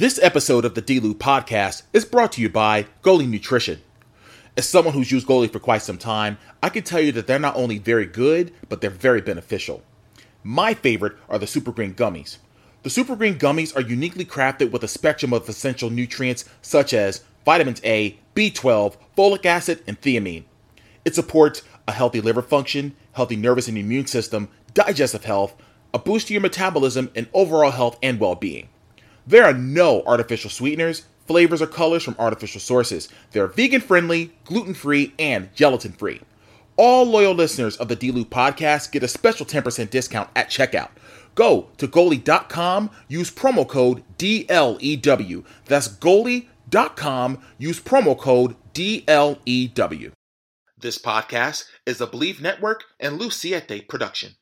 This episode of the D-Lew podcast is brought to you by Goli Nutrition. As someone who's used Goli for quite some time, I can tell you that they're not only very good, but they're very beneficial. My favorite are the Super Green Gummies. The Super Green Gummies are uniquely crafted with a spectrum of essential nutrients such as vitamins A, B12, folic acid, and thiamine. It supports a healthy liver function, healthy nervous and immune system, digestive health, a boost to your metabolism, and overall health and well being. There are no artificial sweeteners, flavors, or colors from artificial sources. They're vegan friendly, gluten free, and gelatin free. All loyal listeners of the D-Lew podcast get a special 10% discount at checkout. Go to goli.com, use promo code DLEW. That's goli.com, use promo code DLEW. This podcast is a Believe Network and Luciete production.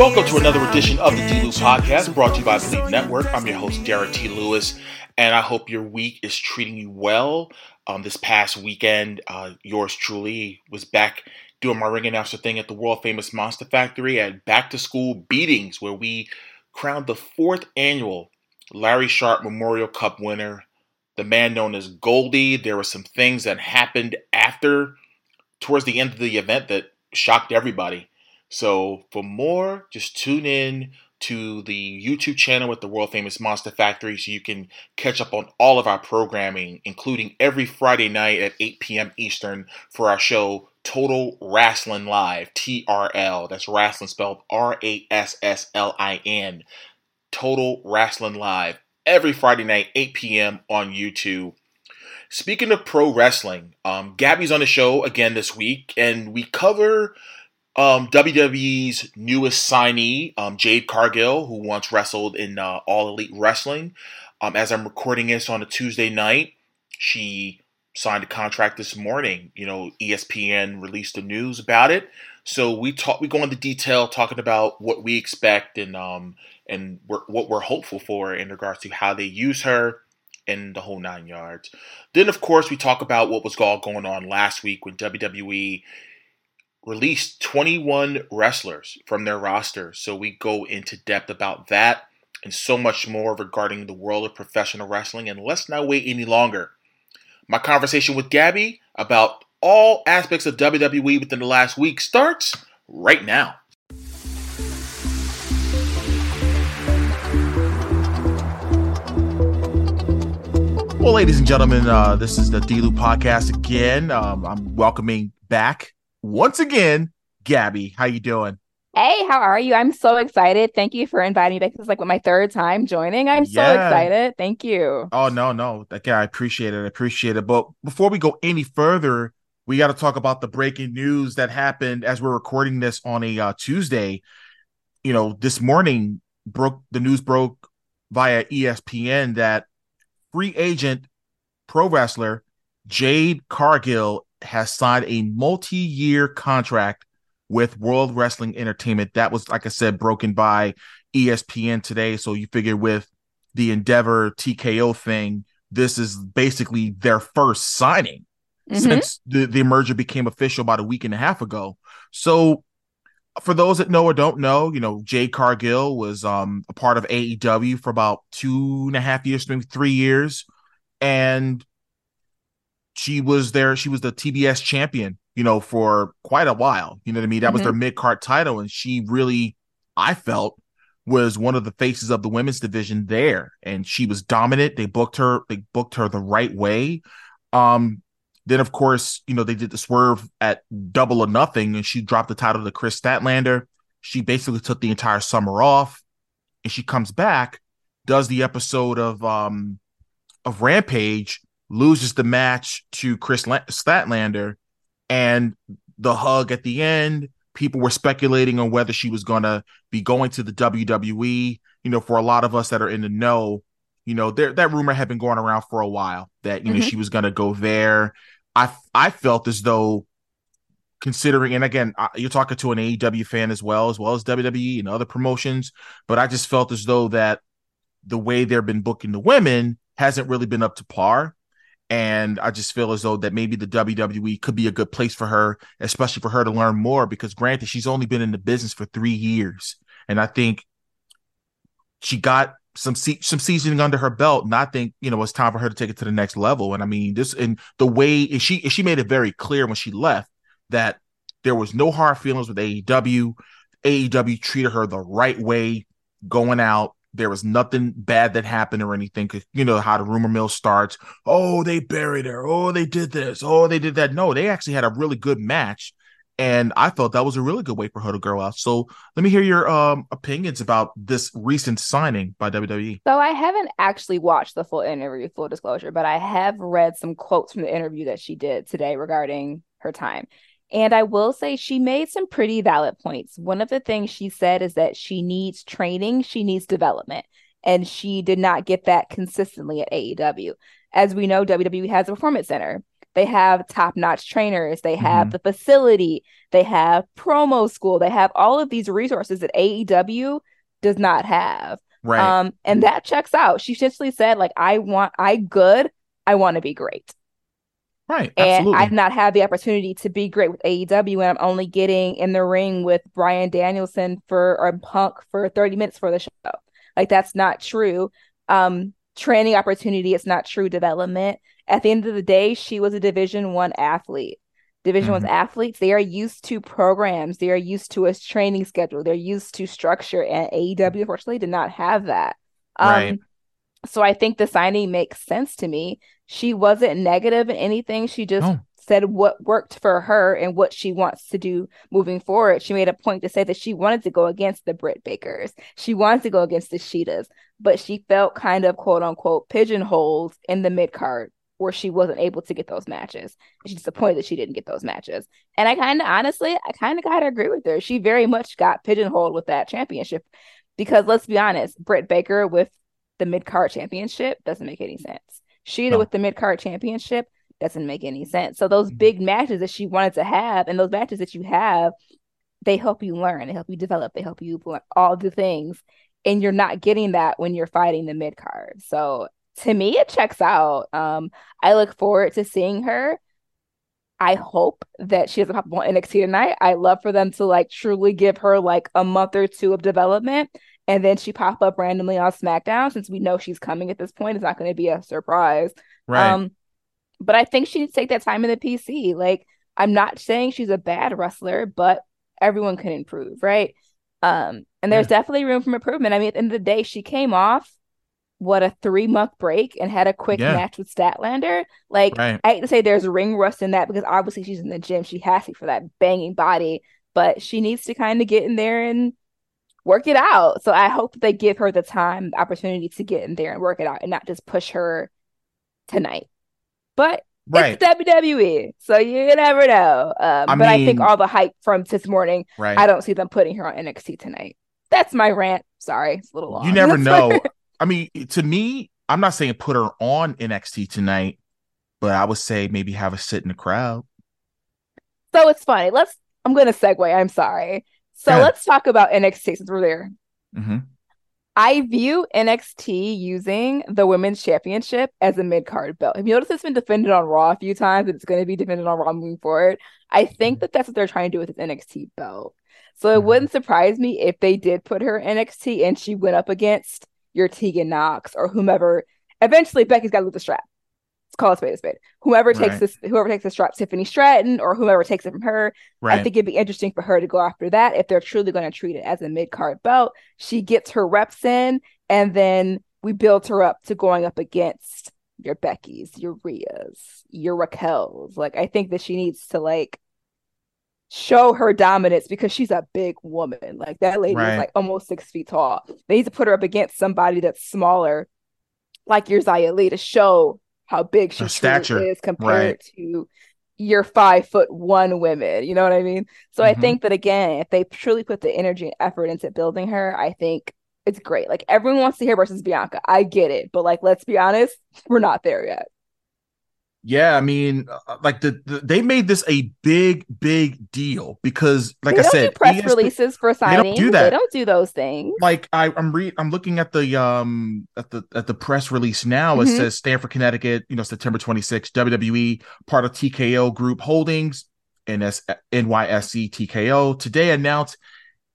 Welcome to another edition of the D-Lew podcast brought to you by Believe Network. I'm your host, Derrick T. Lewis, and I hope your week is treating you well. Um, this past weekend, uh, yours truly was back doing my ring announcer thing at the world famous Monster Factory at Back to School Beatings, where we crowned the fourth annual Larry Sharpe Memorial Cup winner, the man known as Goldie. There were some things that happened after, towards the end of the event, that shocked everybody. So for more, just tune in to the YouTube channel with the world famous Monster Factory so you can catch up on all of our programming, including every Friday night at 8 p.m. Eastern for our show Total Rasslin Live, TRL. That's wrestling spelled R A S S L I N. Total Rasslin Live every Friday night, 8 p.m. on YouTube. Speaking of pro wrestling, um, Gabby's on the show again this week, and we cover um, WWE's newest signee, um, Jade Cargill, who once wrestled in uh, All Elite Wrestling. Um, as I'm recording this on a Tuesday night, she signed a contract this morning. You know, ESPN released the news about it. So we talk, we go into detail talking about what we expect and um and we're, what we're hopeful for in regards to how they use her and the whole nine yards. Then of course we talk about what was all going on last week when WWE released 21 wrestlers from their roster. So we go into depth about that and so much more regarding the world of professional wrestling. And let's not wait any longer. My conversation with Gabby about all aspects of WWE within the last week starts right now. Well, ladies and gentlemen, uh, this is the D-Lew podcast again. Um, I'm welcoming back once again, Gabby. How you doing? Hey, how are you? I'm so excited. Thank you for inviting me back. This is like my third time joining. I'm yeah. so excited. Thank you. Oh no, no. Okay, I appreciate it. I appreciate it. But before we go any further, we got to talk about the breaking news that happened as we're recording this on a uh, Tuesday. You know, this morning broke the news broke via ESPN that free agent pro wrestler Jade Cargill has signed a multi-year contract with World Wrestling Entertainment. That was, like I said, broken by ESPN today. So you figure with the Endeavor TKO thing, this is basically their first signing mm-hmm. since the, the merger became official about a week and a half ago. So for those that know or don't know, you know, Jade Cargill was um, a part of AEW for about two and a half years, maybe three years. And she was there. She was the TBS champion, you know, for quite a while. You know what I mean? That mm-hmm. was their mid card title, and she really, I felt, was one of the faces of the women's division there, and she was dominant. They booked her. They booked her the right way. Um, then of course, you know, they did the swerve at double or nothing, and she dropped the title to Kris Statlander. She basically took the entire summer off, and she comes back, does the episode of um of Rampage loses the match to Kris Statlander, and the hug at the end. People were speculating on whether she was going to be going to the WWE. You know, for a lot of us that are in the know, you know, there that rumor had been going around for a while that you mm-hmm. know she was going to go there. I I felt as though considering and again you're talking to an AEW fan as well as well as WWE and other promotions but I just felt as though that the way they've been booking the women hasn't really been up to par and I just feel as though that maybe the WWE could be a good place for her especially for her to learn more because granted she's only been in the business for 3 years and I think she got some se- some seasoning under her belt, and I think you know it's time for her to take it to the next level. And I mean, this and the way she she made it very clear when she left that there was no hard feelings with AEW. AEW treated her the right way going out. There was nothing bad that happened or anything. You know how the rumor mill starts. Oh, they buried her. Oh, they did this. Oh, they did that. No, they actually had a really good match and I felt that was a really good way for her to grow out. So let me hear your um, opinions about this recent signing by WWE. So I haven't actually watched the full interview, full disclosure, but I have read some quotes from the interview that she did today regarding her time. And I will say she made some pretty valid points. One of the things she said is that she needs training, she needs development, and she did not get that consistently at AEW. As we know, WWE has a performance center they have top notch trainers. They have mm-hmm. the facility. They have promo school. They have all of these resources that AEW does not have. Right. Um, and that checks out. She essentially said, like, I want, I good, I want to be great. Right. Absolutely. And I've not had the opportunity to be great with AEW and I'm only getting in the ring with Bryan Danielson for or Punk for 30 minutes for the show. Like that's not true. Um, training opportunity, it's not true development at the end of the day, she was a Division One athlete. Division mm-hmm. One athletes, they are used to programs, they are used to a training schedule, they're used to structure, and AEW unfortunately did not have that. Um, right. So I think the signing makes sense to me. She wasn't negative in anything. She just oh. said what worked for her and what she wants to do moving forward. She made a point to say that she wanted to go against the Britt Bakers. She wanted to go against the Shidas, but she felt kind of quote unquote pigeonholed in the mid card where she wasn't able to get those matches. She's disappointed that she didn't get those matches. And I kind of honestly, I kind of gotta agree with her. She very much got pigeonholed with that championship because let's be honest, Britt Baker with the mid card championship doesn't make any sense. Shida no. with the mid card championship doesn't make any sense. So those mm-hmm. big matches that she wanted to have and those matches that you have, they help you learn, they help you develop, they help you all the things. And you're not getting that when you're fighting the mid card. So to me it checks out. Um, I look forward to seeing her. I hope that she doesn't pop up on NXT tonight. I love for them to like truly give her like a month or two of development and then she pop up randomly on SmackDown since we know she's coming at this point. It's not going to be a surprise. Right. Um, but I think she needs to take that time in the PC. Like, I'm not saying she's a bad wrestler, but everyone can improve, right? Um, and there's yeah. definitely room for improvement. I mean, at the end of the day, she came off what a three month break and had a quick yeah. match with Statlander. Like right. I hate to say there's ring rust in that because obviously she's in the gym. She has to for that banging body, but she needs to kind of get in there and work it out. So I hope they give her the time, the opportunity to get in there and work it out and not just push her tonight. But right. it's WWE, so you never know. Um, I but mean, I think all the hype from this morning, right. I don't see them putting her on NXT tonight. That's my rant. Sorry, it's a little long. You never know. I mean, to me, I'm not saying put her on NXT tonight, but I would say maybe have a sit in the crowd. So it's funny. Let's. I'm going to segue. I'm sorry. So yeah. let's talk about NXT since we're there. Mm-hmm. I view NXT using the women's championship as a mid card belt. Have you notice, it's been defended on Raw a few times? And it's going to be defended on Raw moving forward. I think mm-hmm. that that's what they're trying to do with this NXT belt. So it mm-hmm. wouldn't surprise me if they did put her NXT and she went up against your Tegan Nox or whomever. Eventually, Becky's got to lose the strap. Let's call it spade a spade. Whoever right. takes this, whoever takes the strap, Tiffany Stratton or whoever takes it from her. Right. I think it'd be interesting for her to go after that if they're truly going to treat it as a mid card belt. She gets her reps in, and then we build her up to going up against your Becky's, your Rhea's, your Raquel's. Like I think that she needs to like show her dominance because she's a big woman. Like that lady right. is like almost six feet tall. They need to put her up against somebody that's smaller, like your Xia Li, to show how big she is compared right. to your five foot one women. You know what I mean? So mm-hmm. I think that again, if they truly put the energy and effort into building her, I think it's great. Like everyone wants to hear versus Bianca. I get it, but like let's be honest, we're not there yet. Yeah, I mean, uh, like the, the, they made this a big, big deal because, like they I said, press ESP, releases for signing. They don't do that. They don't do those things. Like I, I'm re- I'm looking at the um at the at the press release now. Mm-hmm. It says Stamford, Connecticut. You know, September 26, WWE, part of TKO Group Holdings, NS NYSE TKO today announced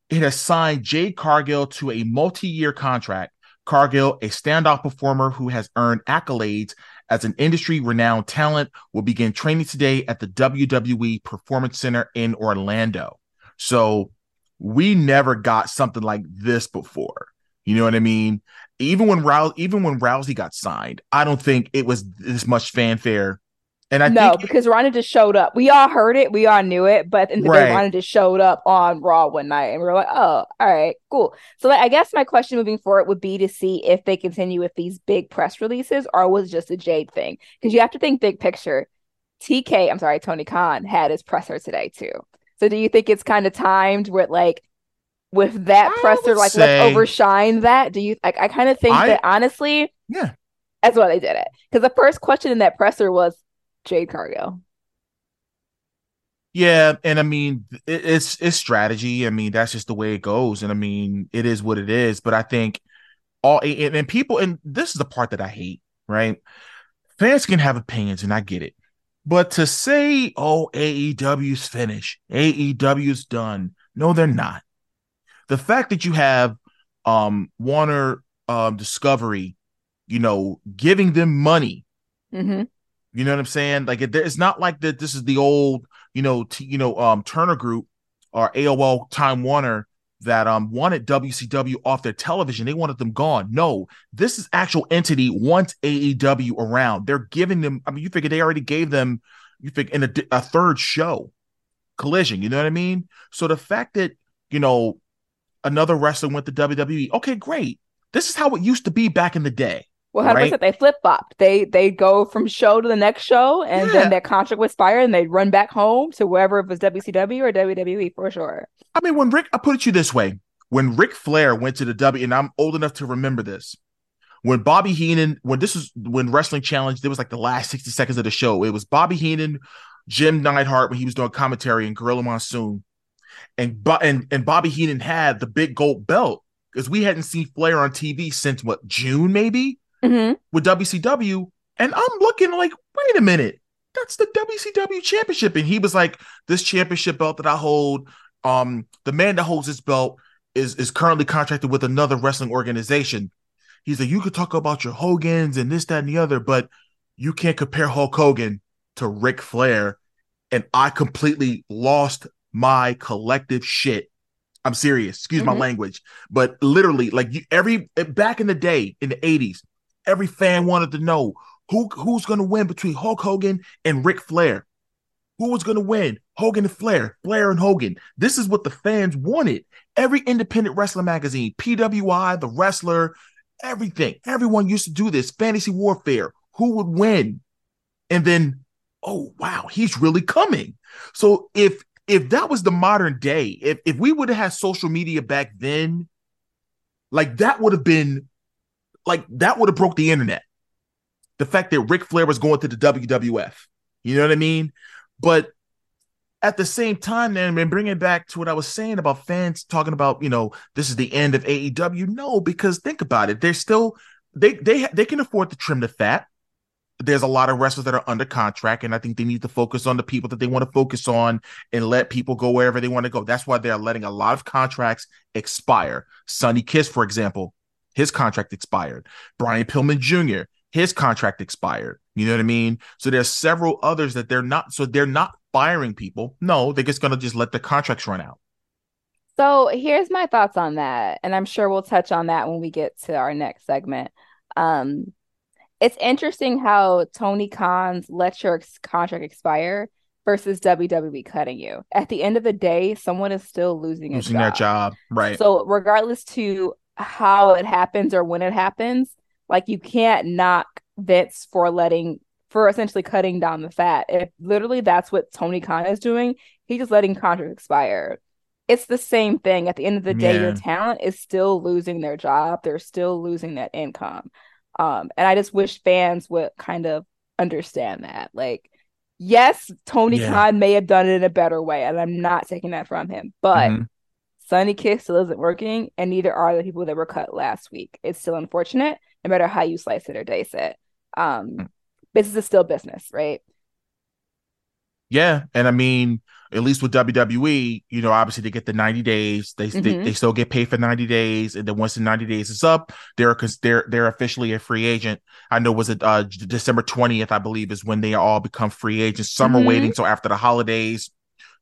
it has signed Jade Cargill to a multi-year contract. Cargill, a standout performer who has earned accolades as an industry renowned talent, will begin training today at the WWE Performance Center in Orlando. So we never got something like this before. You know what I mean? Even when Rousey, even when Rousey got signed, I don't think it was this much fanfare and I no, because Ronda just showed up. We all heard it, we all knew it, but in the right. day, Ronda just showed up on Raw one night, and we were like, "Oh, all right, cool." So, like, I guess my question moving forward would be to see if they continue with these big press releases, or was just a Jade thing? Because you have to think big picture. TK, I'm sorry, Tony Khan had his presser today too. So, do you think it's kind of timed with like with that I presser, like say, let's overshine that? Do you like? I kind of think I, that honestly, yeah, that's why they did it. Because the first question in that presser was Jade Cargill. Yeah, and I mean it, it's it's strategy. I mean that's just the way it goes, and I mean it is what it is. But I think all and, and people, and this is the part that I hate. Right, fans can have opinions, and I get it. But to say, "Oh, AEW's finished, AEW's done," no, they're not. The fact that you have um Warner um Discovery, you know, giving them money mm-hmm. You know what I'm saying? Like it, it's not like that. This is the old, you know, t- you know, um, Turner Group or AOL Time Warner that um wanted WCW off their television. They wanted them gone. No, this is actual entity wants AEW around. They're giving them. I mean, you figure they already gave them. You think in a, a third show, Collision. You know what I mean? So the fact that you know another wrestler went to WWE. Okay, great. This is how it used to be back in the day. Well, hundred percent. They flip flop. They they go from show to the next show, and yeah. then their contract would expire, and they'd run back home to wherever it was WCW or WWE for sure. I mean, when Ric, I put it to you this way: when Ric Flair went to the W, and I'm old enough to remember this, when Bobby Heenan, when this was when Wrestling Challenge, there was like the last sixty seconds of the show. It was Bobby Heenan, Jim Neidhart when he was doing commentary, and Gorilla Monsoon, and and and Bobby Heenan had the big gold belt because we hadn't seen Flair on TV since what June maybe mm-hmm. with WCW. And I'm looking like, wait a minute, that's the WCW championship. And he was like, this championship belt that I hold, um, the man that holds this belt is is currently contracted with another wrestling organization. He's like, you could talk about your Hogan's and this, that, and the other, but you can't compare Hulk Hogan to Ric Flair. And I completely lost my collective shit. I'm serious. Excuse mm-hmm. my language, but literally, like you, every back in the day in the 80s, every fan wanted to know who who's going to win between Hulk Hogan and Ric Flair. Who was going to win? Hogan and Flair, Flair and Hogan. This is what the fans wanted. Every independent wrestling magazine, PWI, The Wrestler, everything. Everyone used to do this. Fantasy Warfare. Who would win? And then, oh wow, he's really coming. So if if that was the modern day, if if we would have had social media back then, like that would have been like that would have broke the internet. The fact that Ric Flair was going to the WWF, you know what I mean? But at the same time, then and bring it back to what I was saying about fans talking about, you know, this is the end of AEW. No, because think about it, they're still they they they can afford to trim the fat. There's a lot of wrestlers that are under contract, and I think they need to focus on the people that they want to focus on and let people go wherever they want to go. That's why they're letting a lot of contracts expire. Sonny Kiss, for example, his contract expired. Brian Pillman Jr., his contract expired. You know what I mean? So there's several others that they're not, so they're not firing people. No, they're just gonna just let the contracts run out. So here's my thoughts on that. And I'm sure we'll touch on that when we get to our next segment. Um, it's interesting how Tony Khan's let your contract expire versus WWE cutting you. At the end of the day, someone is still losing, losing job. their job. Right. So regardless to how it happens or when it happens. Like you can't knock Vince for letting for essentially cutting down the fat. If literally that's what Tony Khan is doing, he's just letting contracts expire. It's the same thing. At the end of the day, yeah. your talent is still losing their job. They're still losing that income. Um, and I just wish fans would kind of understand that. Like, yes, Tony yeah. Khan may have done it in a better way, and I'm not taking that from him, but mm-hmm. Sonny Kiss still isn't working, and neither are the people that were cut last week. It's still unfortunate, no matter how you slice it or dice it. Um, mm. business is still business, right? Yeah, and I mean, at least with WWE, you know, obviously they get the 90 days. They mm-hmm. they, they, still get paid for 90 days, and then once the 90 days is up, they're they're they're officially a free agent. I know was it uh December 20th, I believe, is when they all become free agents. Some mm-hmm. are waiting till after the holidays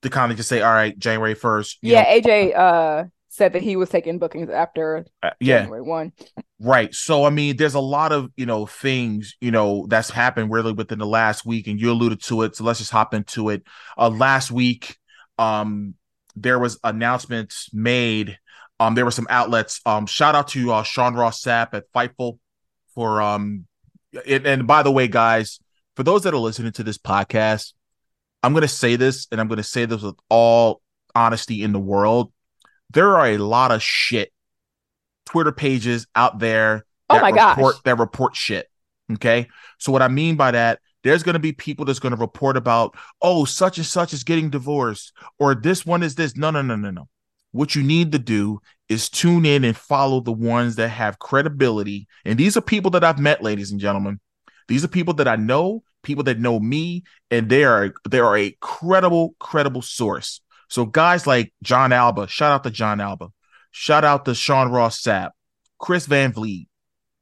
to kind of just say, all right, January 1st. Yeah, know. AJ uh said that he was taking bookings after uh, yeah. January 1. Right. So I mean, there's a lot of, you know, things, you know, that's happened really within the last week, and you alluded to it. So let's just hop into it. Uh last week, um, there was announcements made. Um, there were some outlets. Um, shout out to uh Sean Ross Sapp at Fightful for um it, and by the way, guys, for those that are listening to this podcast, I'm gonna say this, and I'm gonna say this with all honesty in the world there are a lot of shit Twitter pages out there oh my report gosh. that report shit. Okay. So what I mean by that, there's going to be people that's going to report about, oh, such and such is getting divorced, or this one is this. No, no, no, no, no. What you need to do is tune in and follow the ones that have credibility. And these are people that I've met, ladies and gentlemen. These are people that I know, people that know me, and they are they are a credible, credible source. So guys like Jon Alba, shout out to Jon Alba, shout out to Sean Ross Sapp, Chris Van Vliet,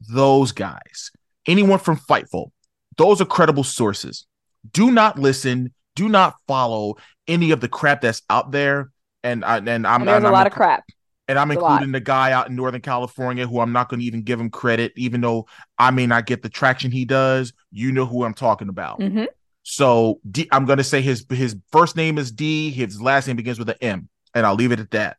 those guys, anyone from Fightful, those are credible sources. Do not listen, do not follow any of the crap that's out there. And I and I'm and there's a lot of crap. And I'm including the guy out in Northern California who I'm not going to even give him credit, even though I may not get the traction he does. You know who I'm talking about. Mm-hmm. So D, I'm going to say his his first name is D. His last name begins with an M, and I'll leave it at that.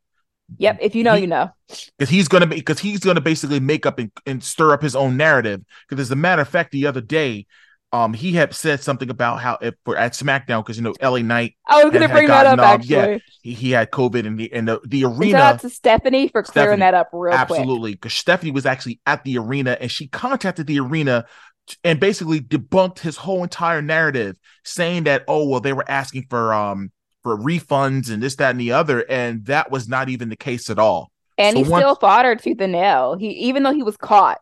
Yep. If you know, he, you know. Because he's gonna be because he's gonna basically make up and, and stir up his own narrative. Because as a matter of fact, the other day, um, he had said something about how if for at SmackDown because you know LA Knight. I was gonna bring that up. Um, actually, yeah, he, he had COVID and the and the, the arena. Shout out to Stephanie for clearing Stephanie, that up real quick. absolutely because Stephanie was actually at the arena and she contacted the arena and basically debunked his whole entire narrative, saying that oh well they were asking for um for refunds and this that and the other, and that was not even the case at all. And so he once- still fought her tooth and nail. He even though he was caught,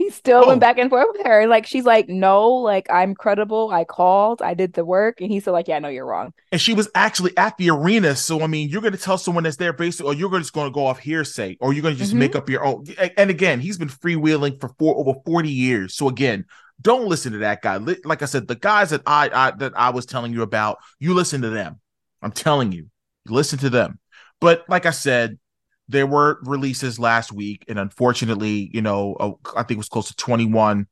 he still oh. went back and forth with her. Like she's like, no, like I'm credible. I called, I did the work, and he's still like, yeah, no, you're wrong. And she was actually at the arena. So I mean, you're going to tell someone that's there basically, or you're just going to go off hearsay, or you're going to just mm-hmm. make up your own. And again, he's been freewheeling for four over 40 years. So again, don't listen to that guy. Like I said, the guys that I, I that I was telling you about, you listen to them. I'm telling you, listen to them. But like I said, there were releases last week, and unfortunately, you know, I think it was close to 21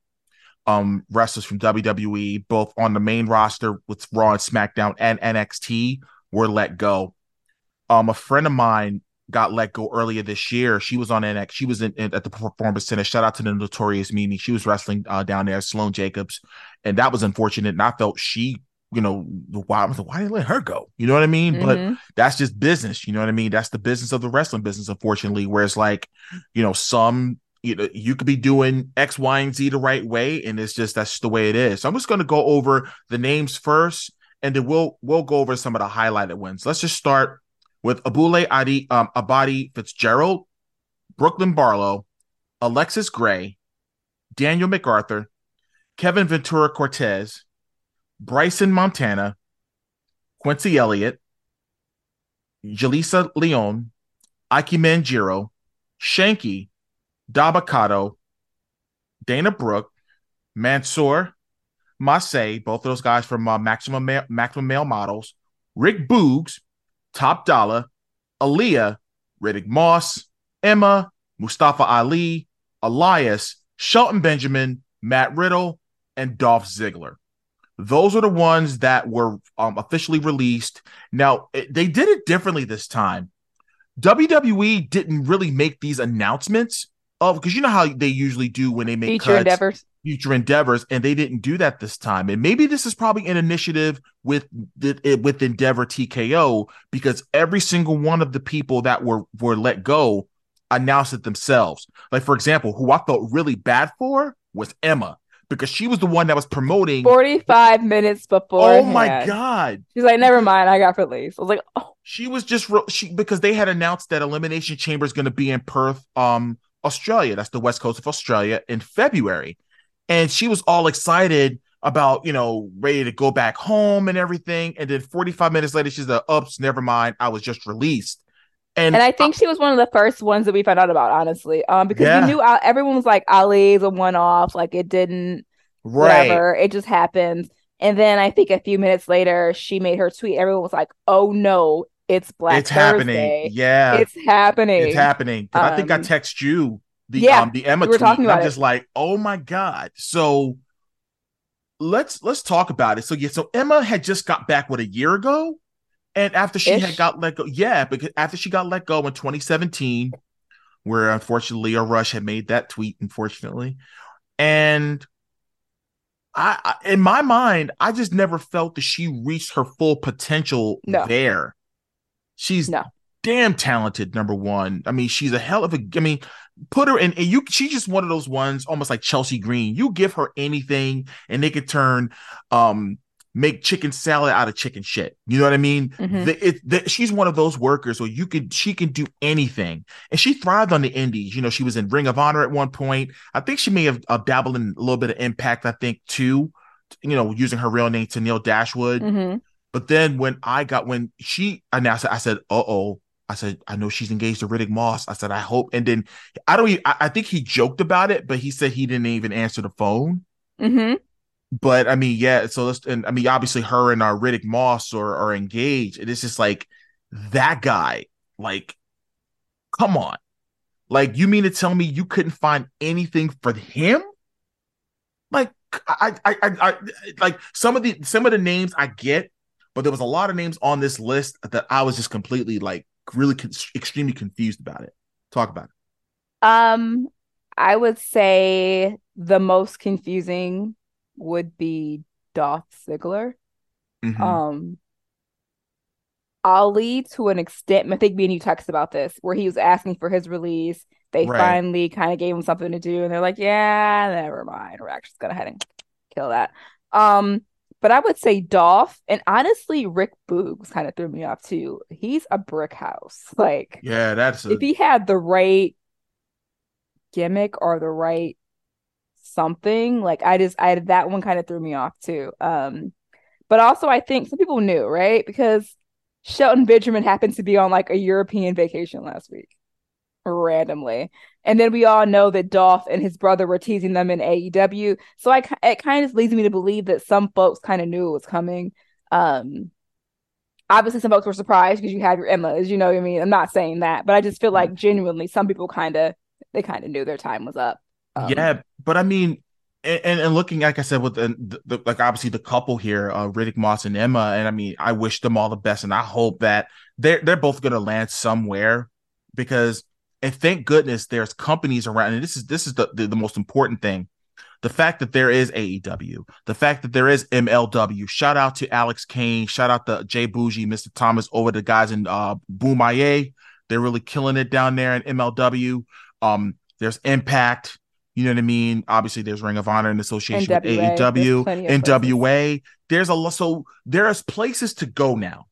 um wrestlers from WWE, both on the main roster with Raw and SmackDown and NXT, were let go. Um, a friend of mine got let go earlier this year. She was on NXT. She was in, in, at the Performance Center. Shout out to the Notorious Mimi. She was wrestling uh, down there, Sloane Jacobs, and that was unfortunate. And I felt she you know, why why did they let her go? You know what I mean? Mm-hmm. But that's just business. You know what I mean? That's the business of the wrestling business, unfortunately. Whereas like, you know, some you know, you could be doing X, Y, and Z the right way, and it's just that's the way it is. So I'm just gonna go over the names first, and then we'll we'll go over some of the highlighted ones. Let's just start with Abule Adi um, Abadi Fitzgerald, Brooklyn Barlow, Alexis Gray, Daniel MacArthur, Kevin Ventura Cortez, Bryson Montana, Quincy Elliott, Jalisa Leon, Ikemen Jiro, Shanky, Dabba-Kato, Dana Brooke, Mansoor, Massey, both of those guys from uh, Maximum Ma- Maximum Male Models, Rick Boogs, Top Dollar, Aliyah, Riddick Moss, Emma, Mustafa Ali, Elias, Shelton Benjamin, Matt Riddle, and Dolph Ziggler. Those are the ones that were um, officially released. Now, it, they did it differently this time. WWE didn't really make these announcements of because you know how they usually do when they make future cuts, endeavors, future endeavors, and they didn't do that this time. And maybe this is probably an initiative with the, with Endeavor TKO because every single one of the people that were were let go announced it themselves. Like for example, who I felt really bad for was Emma because she was the one that was promoting 45 minutes before. Oh my god. She's like, never mind, I got released. I was like, oh. She was just re- she because they had announced that Elimination Chamber is going to be in Perth, um, Australia. That's the west coast of Australia in February. And she was all excited about, you know, ready to go back home and everything. And then 45 minutes later, she's like, oops, never mind. I was just released. And, and I think I, she was one of the first ones that we found out about, honestly, um, because yeah. we knew uh, everyone was like Ali's a one off, like it didn't, right? Whatever, it just happened. And then I think a few minutes later, she made her tweet. Everyone was like, "Oh no, it's Black It's Thursday. happening. Yeah, it's happening. It's happening." Um, I think I um, text you the yeah, um the Emma we tweet. Talking about I'm it. just like, "Oh my god!" So let's let's talk about it. So yeah, so Emma had just got back what a year ago and after she Ish. had got let go, yeah, because after she got let go in 2017, where unfortunately Lio Rush had made that tweet, unfortunately. And I, I, in my mind, I just never felt that she reached her full potential no. there. She's no. damn talented, number one. I mean, she's a hell of a I mean, put her in and you she's just one of those ones almost like Chelsea Green. You give her anything and they could turn um make chicken salad out of chicken shit. You know what I mean? Mm-hmm. The, it, the, she's one of those workers where you could she can do anything, and she thrived on the indies. You know, she was in Ring of Honor at one point. I think she may have uh, dabbled in a little bit of Impact. I think too. You know, using her real name Tenille Dashwood. Mm-hmm. But then when I got when she announced it, I said, "Uh oh." I said, I know she's engaged to Riddick Moss. I said, I hope. And then I don't. Even, I, I think he joked about it, but he said he didn't even answer the phone. Mm-hmm but I mean, yeah. So let's, and I mean, obviously, her and our uh, Riddick Moss are are engaged. And it's just like that guy. Like, come on. Like, you mean to tell me you couldn't find anything for him? Like, I, I, I, I, like some of the some of the names I get, but there was a lot of names on this list that I was just completely like really con- extremely confused about it. Talk about it. Um, I would say the most confusing would be Dolph Ziggler. Mm-hmm. Um, Ali, to an extent, I think me and you about this, where he was asking for his release. They right. finally kind of gave him something to do, and they're like, "Yeah, never mind. We're actually gonna head and kill that." Um, but I would say Dolph, and honestly, Rick Boogs kind of threw me off too. He's a brick house. Like, yeah, that's a... if he had the right gimmick or the right something. Like I just I that one kind of threw me off too. Um but also I think some people knew, right? Because Shelton Benjamin happened to be on like a European vacation last week randomly. And then we all know that Dolph and his brother were teasing them in AEW. So I it kind of leads me to believe that some folks kind of knew it was coming. Um obviously some folks were surprised because you have your Emmas, you know what I mean? I'm not saying that, but I just feel like genuinely some people kind of they kind of knew their time was up. Um, yeah, but I mean, and, and looking like I said with the, the, like obviously the couple here, uh, Riddick Moss and Emma, and I mean I wish them all the best, and I hope that they're they're both to land somewhere because and thank goodness there's companies around, and this is this is the, the the most important thing. The fact that there is AEW, the fact that there is MLW. Shout out to Alex Kane. Shout out to Jay Bougie, Mr. Thomas, over the guys in uh Bomaye. They're really killing it down there in MLW. Um, there's Impact. You know what I mean? Obviously, there's Ring of Honor in association NWA, with AEW, NWA. Places. There's a lot. So there's places to go now.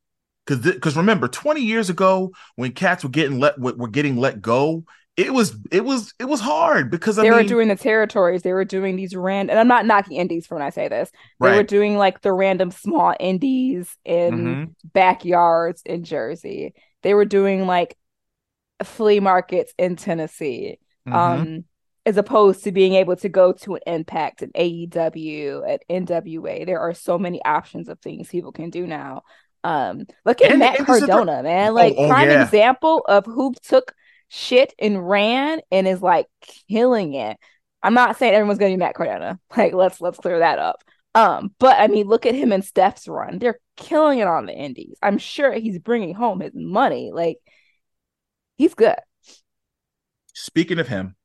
Because because remember, 20 years ago, when cats were getting let were getting let go, it was it was it was hard because I they mean, were doing the territories. They were doing these random, and I'm not knocking indies for when I say this. They right. were doing like the random small indies in mm-hmm. backyards in Jersey. They were doing like flea markets in Tennessee. Mm-hmm. Um, as opposed to being able to go to an Impact, an AEW, an NWA. There are so many options of things people can do now. Um, look at and, Matt and Cardona, man. Like oh, oh, prime yeah. example of who took shit and ran and is like killing it. I'm not saying everyone's gonna be Matt Cardona. Like let's let's clear that up. Um, but I mean, look at him and Steph's run. They're killing it on the indies. I'm sure he's bringing home his money. Like he's good. Speaking of him,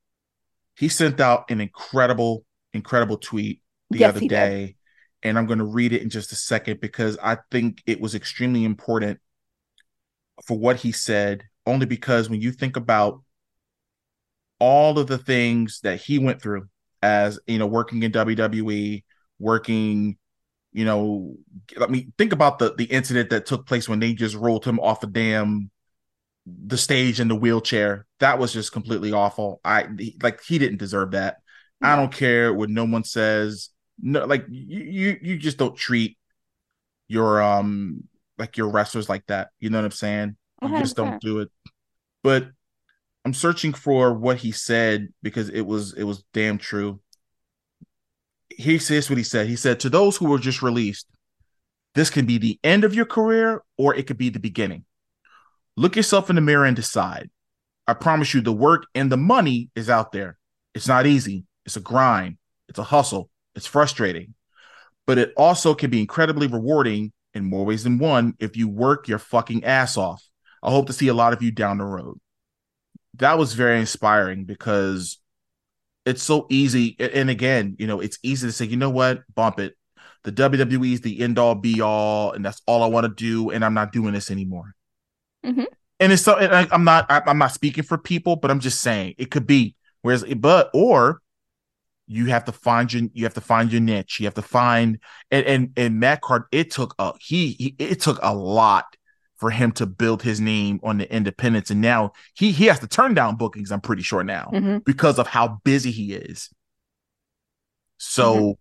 he sent out an incredible, incredible tweet the yes, other day. Did. And I'm going to read it in just a second because I think it was extremely important for what he said, only because when you think about all of the things that he went through as you know, working in WWE, working, you know, I mean, think about the the incident that took place when they just rolled him off a damn the stage in the wheelchair. That was just completely awful. I like he didn't deserve that. I don't care what no one says. No, like you you you just don't treat your um like your wrestlers like that. You know what I'm saying? You 100%. just don't do it. But I'm searching for what he said because it was it was damn true. He says what he said. He said to those who were just released, this can be the end of your career or it could be the beginning. Look yourself in the mirror and decide. I promise you the work and the money is out there. It's not easy. It's a grind. It's a hustle. It's frustrating. But it also can be incredibly rewarding in more ways than one if you work your fucking ass off. I hope to see a lot of you down the road. That was very inspiring because it's so easy. And again, you know, it's easy to say, you know what, bump it. The WWE is the end all be all, and that's all I want to do, and I'm not doing this anymore. Mm-hmm. And it's so, and I, I'm not, I, I'm not speaking for people, but I'm just saying it could be. Whereas, but or you have to find your you have to find your niche. You have to find and and, and Matt Card. It took a he, he it took a lot for him to build his name on the independents, and now he he has to turn down bookings. I'm pretty sure now mm-hmm. because of how busy he is. So. Mm-hmm.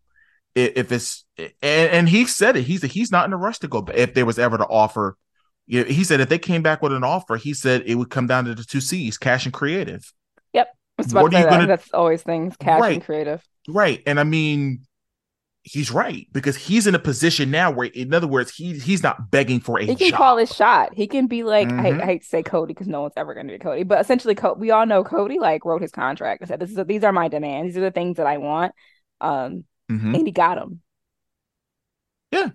If it's and, and he said it, he's he's not in a rush to go. But if there was ever to offer he said if they came back with an offer, he said it would come down to the two C's, cash and creative. Yep. What are you gonna... That's always things, cash right. and creative. Right. And I mean, he's right because he's in a position now where, in other words, he he's not begging for a. He can job. call his shot. He can be like, mm-hmm. I, hate, I, hate to say Cody because no one's ever going to be Cody, but essentially, we all know Cody like wrote his contract and said, "This is these are my demands. These are the things that I want." Um, mm-hmm. and he got them. Yeah.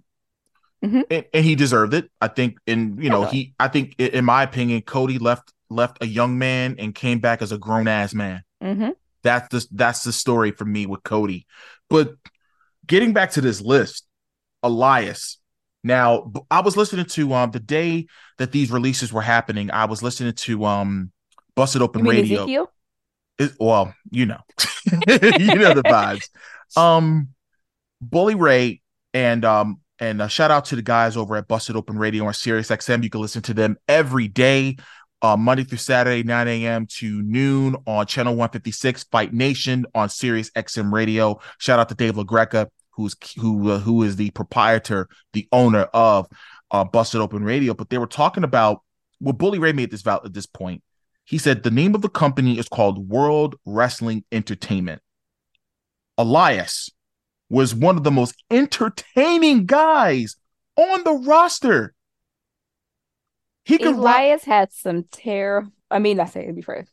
Mm-hmm. And, and, he deserved it. I think, and you know, he. I think, in my opinion, Cody left left a young man and came back as a grown ass man. Mm-hmm. That's the that's the story for me with Cody. But getting back to this list, Elias. Now, I was listening to um the day that these releases were happening. I was listening to um Busted Open Radio. It, well, you know, you know the vibes. Um, Bully Ray and um and uh, shout out to the guys over at Busted Open Radio on Sirius XM. You can listen to them every day, uh, Monday through Saturday, 9 a.m. to noon on Channel 156, Fight Nation on Sirius XM Radio. Shout out to Dave LaGreca, who's who uh, who is the proprietor, the owner of uh, Busted Open Radio. But they were talking about what Bully Ray made this val- at this point. He said the name of the company is called World Wrestling Entertainment. Elias was one of the most entertaining guys on the roster. He could Elias had some terrible. I mean, I say before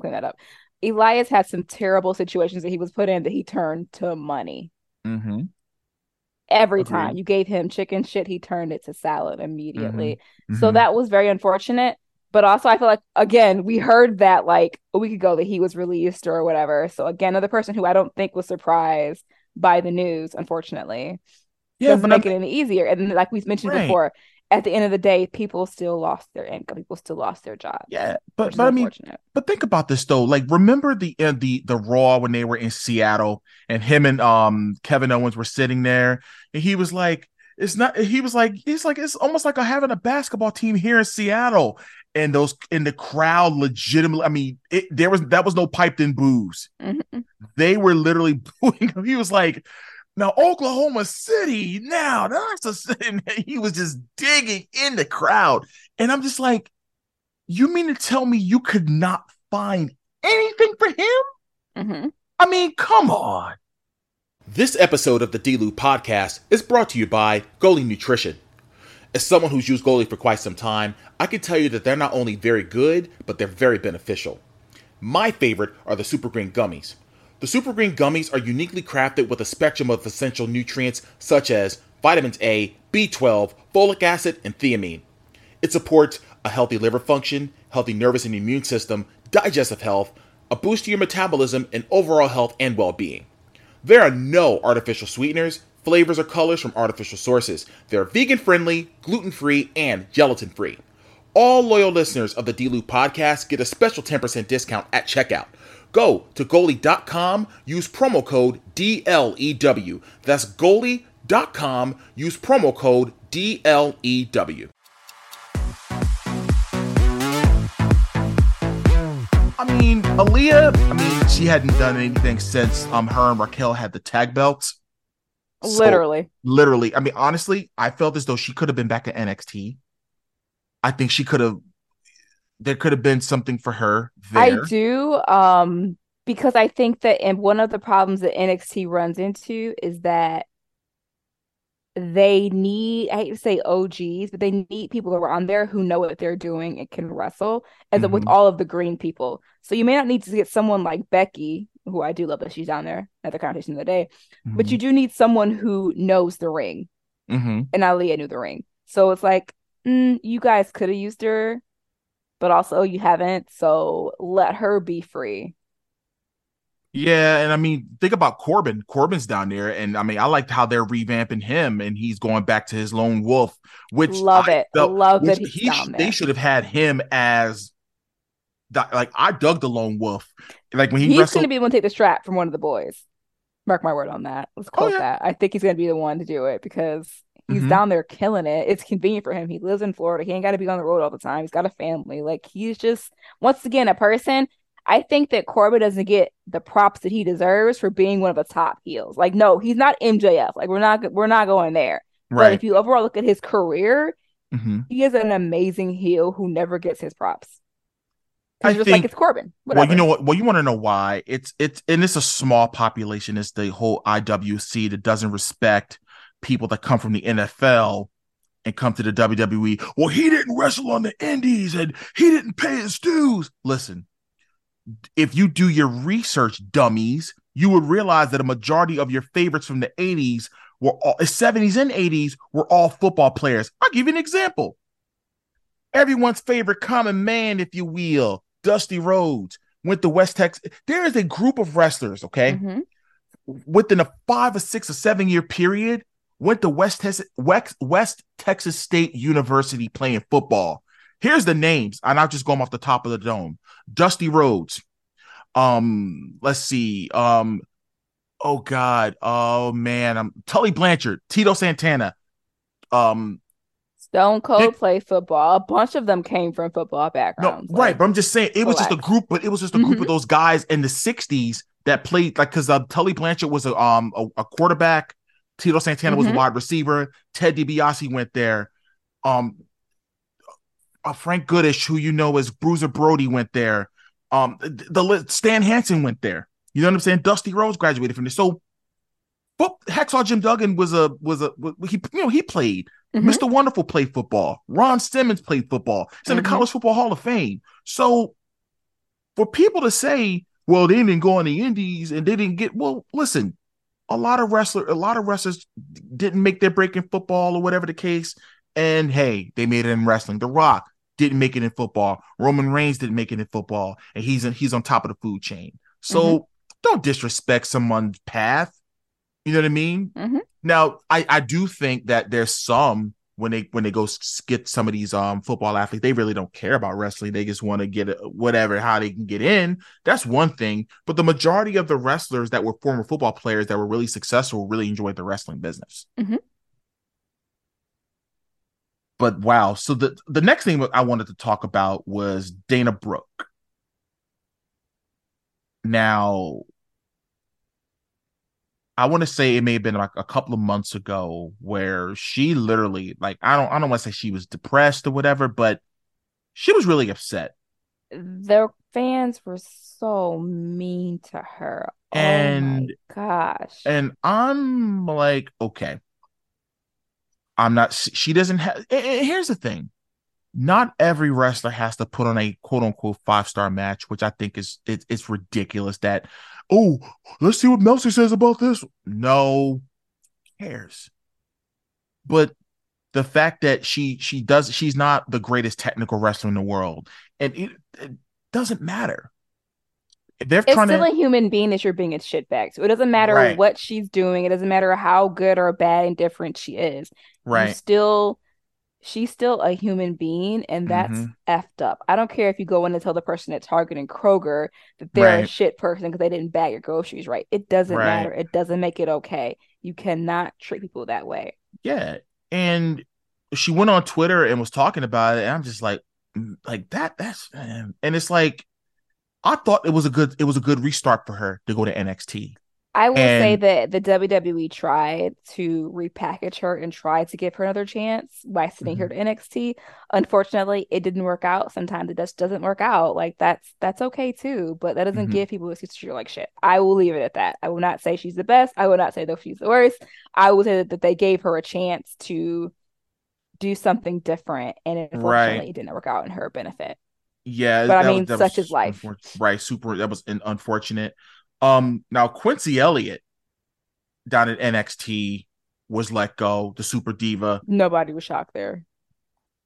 clean that up. Elias had some terrible situations that he was put in that he turned to money. Mm-hmm. Every Agreed. time you gave him chicken shit, he turned it to salad immediately. Mm-hmm. So mm-hmm. that was very unfortunate. But also, I feel like again, we heard that like a week ago that he was released or whatever. So again, another person who I don't think was surprised by the news, unfortunately. Yeah, doesn't make I'm... it any easier. And like we've mentioned right. before, at the end of the day, people still lost their income. People still lost their job. Yeah, but but I mean, but think about this though. Like, remember the uh, the the Raw when they were in Seattle and him and um Kevin Owens were sitting there, and he was like, "It's not." He was like, "He's like it's almost like I'm having a basketball team here in Seattle." And those in the crowd, legitimately. I mean, it, there was that was no piped in booze. Mm-hmm. They were literally booing him. He was like, now Oklahoma City, now that's a he was just digging in the crowd. And I'm just like, you mean to tell me you could not find anything for him? Mm-hmm. I mean, come on. This episode of the D-Lew podcast is brought to you by Goli Nutrition. As someone who's used Goli for quite some time, I can tell you that they're not only very good, but they're very beneficial. My favorite are the Super Green Gummies. The Super Green Gummies are uniquely crafted with a spectrum of essential nutrients such as vitamins A, B12, folic acid, and thiamine. It supports a healthy liver function, healthy nervous and immune system, digestive health, a boost to your metabolism, and overall health and well being. There are no artificial sweeteners, flavors, or colors from artificial sources. They're vegan friendly, gluten free, and gelatin free. All loyal listeners of the D-Lew podcast get a special 10% discount at checkout. Go to goli.com, use promo code DLEW. That's goli.com, use promo code DLEW. I mean, Aliyah, I mean, she hadn't done anything since um her and Raquel had the tag belts. So, literally. Literally. I mean, honestly, I felt as though she could have been back at NXT. I think she could have there could have been something for her there. I do. Um, because I think that and one of the problems that NXT runs into is that they need I hate to say OGs, but they need people that are on there who know what they're doing and can wrestle, as mm-hmm. with all of the green people. So you may not need to get someone like Becky, who I do love that she's down there at the conversation of the day, mm-hmm. but you do need someone who knows the ring. Mm-hmm. And Aliyah knew the ring. So it's like, mm, you guys could have used her, but also you haven't. So let her be free. Yeah, and I mean, think about Corbin. Corbin's down there, and I mean, I liked how they're revamping him, and he's going back to his lone wolf, which love I it. Felt, love that he's he. They should have had him as, the, like, I dug the lone wolf. Like when he he's wrestled... going to be able to take the strap from one of the boys. Mark my word on that. Let's quote oh, yeah. that. I think he's going to be the one to do it because he's mm-hmm. down there killing it. It's convenient for him. He lives in Florida. He ain't got to be on the road all the time. He's got a family. Like he's just once again a person I think that Corbin doesn't get the props that he deserves for being one of the top heels. Like, no, he's not MJF. Like, we're not we're not going there. Right. But if you overall look at his career, mm-hmm. he is an amazing heel who never gets his props. I just think, like it's Corbin. Whatever. Well, you know what? Well, you want to know why? It's it's and it's a small population. It's the whole IWC that doesn't respect people that come from the NFL and come to the WWE. Well, he didn't wrestle on the Indies and he didn't pay his dues. Listen, if you do your research, dummies, you would realize that a majority of your favorites from the 80s were all eh, 70s and 80s were all football players. I'll give you an example. Everyone's favorite common man, if you will, Dusty Rhodes, went to West Texas. There is a group of wrestlers, okay, mm-hmm. within a five or six or seven year period, went to West, Texas, West, West Texas State University playing football. Here's the names, and I'll just go off the top of the dome. Dusty Rhodes. Um, let's see. Um, oh God. Oh man. I'm um, Tully Blanchard, Tito Santana. Um Stone Cold play football. A bunch of them came from football backgrounds. No, like, right, but I'm just saying it was just a group, but it was just a group mm-hmm. of those guys in the '60s that played like because uh, Tully Blanchard was a um a, a quarterback, Tito Santana mm-hmm. was a mm-hmm. wide receiver, Ted DiBiase went there. Um, uh, Frank Goodish, who you know as Bruiser Brody, went there. Um, the, the Stan Hansen went there. You know what I'm saying? Dusty Rhodes graduated from there. So, but Hacksaw Jim Duggan was a was a he you know he played. Mm-hmm. Mr. Wonderful played football. Ron Simmons played football. He's in mm-hmm. the College Football Hall of Fame. So, for people to say, well, they didn't go on the Indies and they didn't get well, listen, a lot of wrestler, a lot of wrestlers didn't make their break in football or whatever the case. And hey, they made it in wrestling. The Rock, didn't make it in football. Roman Reigns didn't make it in football, and he's in, he's on top of the food chain. So mm-hmm. don't disrespect someone's path. You know what I mean? Mm-hmm. Now, I I do think that there's some when they when they go get some of these um football athletes, they really don't care about wrestling. They just want to get a, whatever how they can get in. That's one thing. But the majority of the wrestlers that were former football players that were really successful really enjoyed the wrestling business. Mm-hmm but wow. So the the next thing I wanted to talk about was Dana Brooke. Now, I want to say it may have been like a couple of months ago where she literally, like, I don't, I don't want to say she was depressed or whatever, but she was really upset. Their fans were so mean to her. Oh and oh gosh. And I'm like, okay, I'm not. She doesn't have. Here's the thing: not every wrestler has to put on a quote unquote five star match, which I think is it, it's ridiculous. That oh, let's see what Meltzer says about this. No cares. But the fact that she she does she's not the greatest technical wrestler in the world, and it, it doesn't matter they're it's still to... a human being that you're being a shitbag. So it doesn't matter right. what she's doing. It doesn't matter how good or bad and different she is. Right. You still she's still a human being and that's Mhm. effed up. I don't care if you go in and tell the person at Target and Kroger that they're a shit person because they didn't bag your groceries right. It doesn't Right. matter. It doesn't make it okay. You cannot treat people that way. Yeah. And she went on Twitter and was talking about it. And I'm just like, mm, like that, that's man. And it's like, I thought it was a good, it was a good restart for her to go to NXT. I will say that the WWE tried to repackage her and try to give her another chance by sending her to NXT. Unfortunately, it didn't work out. Sometimes it just doesn't work out. Like that's that's okay too, but that doesn't Mhm. give people excuse to treat her like shit. I will leave it at that. I will not say she's the best. I will not say that she's the worst. I will say that, they gave her a chance to do something different, and unfortunately, Right. it didn't work out in her benefit. Yeah, But I mean, such is life. Right, super. That was an unfortunate. Um, now Quincy Elliott down at NXT was let go. The super diva. Nobody was shocked there.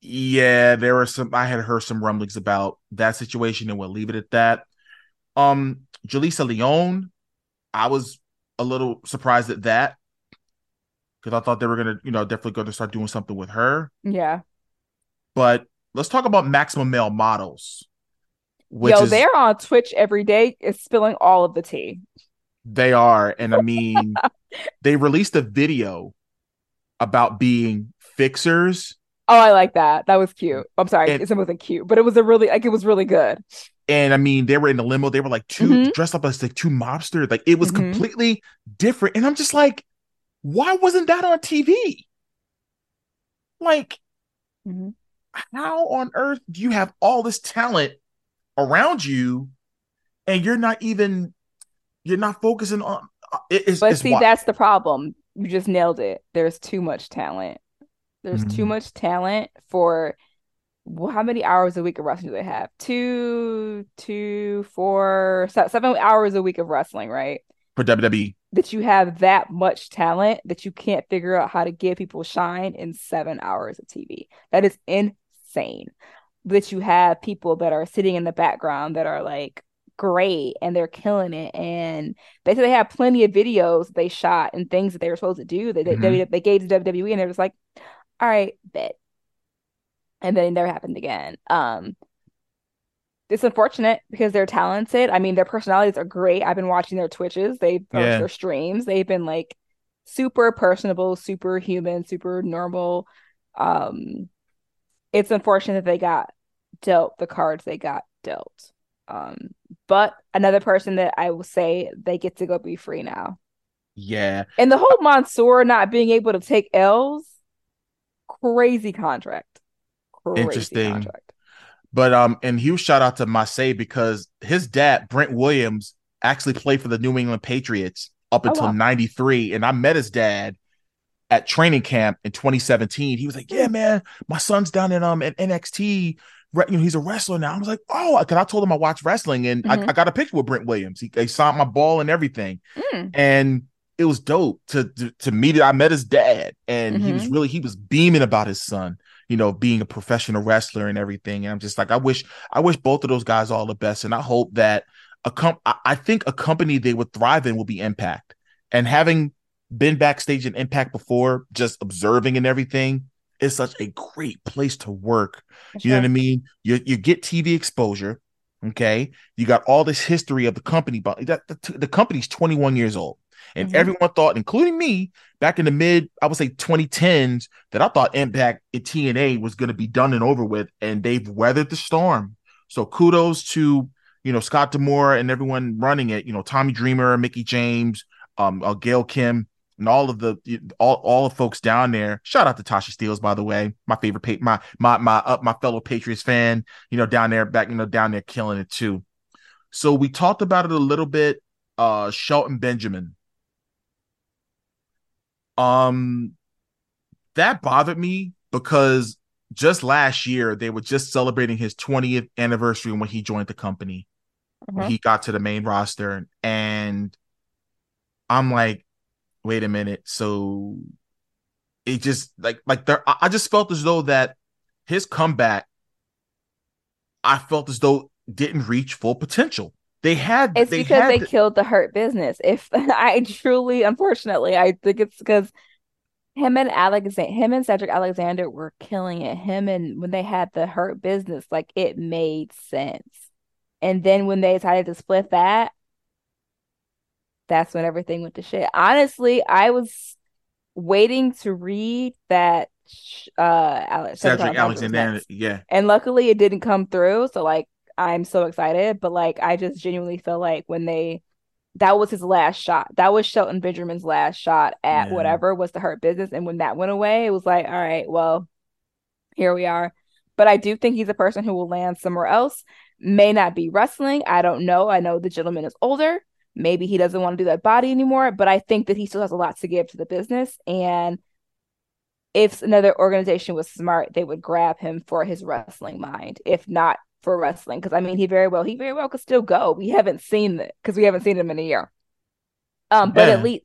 Yeah, there were some. I had heard some rumblings about that situation, and we'll leave it at that. Um, Jaleesa Leone, I was a little surprised at that because I thought they were gonna, you know, definitely to start doing something with her. Yeah. But let's talk about Maximum Male Models, Yo, is they're on Twitch every day, is spilling all of the tea. They are. And I mean, they released a video about being fixers. Oh, I like that. That was cute. I'm sorry, And- it wasn't cute, but it was a really like it was really good. And I mean, they were in the limo. They were like 2 Mhm. dressed up as like two mobsters. Like it was Mhm. completely different. And I'm just like, why wasn't that on TV? Like, Mhm. how on earth do you have all this talent around you and you're not even you're not focusing on it, it's, But it's see, wi- that's the problem. You just nailed it. There's too much talent. There's too Mhm. much talent for well, how many hours a week of wrestling do they have? Two, two, four, se- seven hours a week of wrestling, right? for WWE. That you have that much talent that you can't figure out how to give people shine in seven hours of TV. That is insane. That you have people that are sitting in the background that are like great and they're killing it. And they said they have plenty of videos they shot and things that they were supposed to do that they, Mhm. they gave to WWE and they're just like, all right, bet. And then it never happened again. Um, it's unfortunate because they're talented. I mean, their personalities are great. I've been watching their Twitches, they Yeah. their streams. They've been like super personable, super human, super normal. Um, it's unfortunate that they got dealt the cards they got dealt. Um, but another person that I will say they get to go be free now. Yeah. And the whole Mansoor not being able to take L's, crazy contract. Crazy Interesting. contract. But um, and huge shout out to Masay because his dad, Brent Williams, actually played for the New England Patriots up Oh, until wow. 93. And I met his dad at training camp in 2017. He was like, Yeah, man, my son's down in um at NXT. Re- You know, he's a wrestler now. I was like, Oh, because I told him I watched wrestling and I, Mhm. I got a picture with Brent Williams. He, he signed my ball and everything. Mm. And it was dope to to, to meet it. I met his dad, and he was Mhm. really he was beaming about his son, you know, being a professional wrestler and everything. And I'm just like, I wish I wish both of those guys all the best, and I hope that a com- I, I think a company they would thrive in will be Impact, and having been backstage in Impact before, just observing and everything. It's such a great place to work. You know what I mean? You you get TV exposure. Okay, you got all this history of the company, but the, the company's 21 years old, and Mhm. everyone thought, including me, back in the mid, I would say 2010s, that I thought Impact and TNA was going to be done and over with, and they've weathered the storm. So kudos to you know Scott D'Amore and everyone running it. You know Tommy Dreamer, Mickie James, um, uh, Gail Kim, and all of the all all the folks down there. Shout out to Tasha Steelz, by the way, my favorite, pa- my my my uh, my fellow Patriots fan. You know down there, back you know down there, killing it too. So we talked about it a little bit. Uh, Shelton Benjamin. Um, that bothered me because just last year they were just celebrating his 20th anniversary when he joined the company. When Mhm. he got to the main roster, and I'm like, wait a minute. So it just like like there, I just felt as though that his comeback, I felt as though didn't reach full potential. They had It's they because had they the- killed the hurt business. If I truly, unfortunately, I think it's because him and Alexander, him and Cedric Alexander were killing it. Him and when they had the hurt business, like it made sense. And then when they decided to split that, that's when everything went to shit. Honestly, I was waiting to read that uh Alex Cedric Alexander, yeah. And luckily it didn't come through. So like I'm so excited. But like I just genuinely feel like when they that was his last shot. That was Shelton Benjamin's last shot at yeah. whatever was the hurt business. And when that went away, it was like, all right, well, here we are. But I do think he's a person who will land somewhere else. May not be wrestling. I don't know. I know the gentleman is older. Maybe he doesn't want to do that body anymore, but I think that he still has a lot to give to the business. And if another organization was smart, they would grab him for his wrestling mind. If not for wrestling, because I mean, he very well, he very well could still go. We haven't seen it because we haven't seen him in a year. Um, but yeah. at least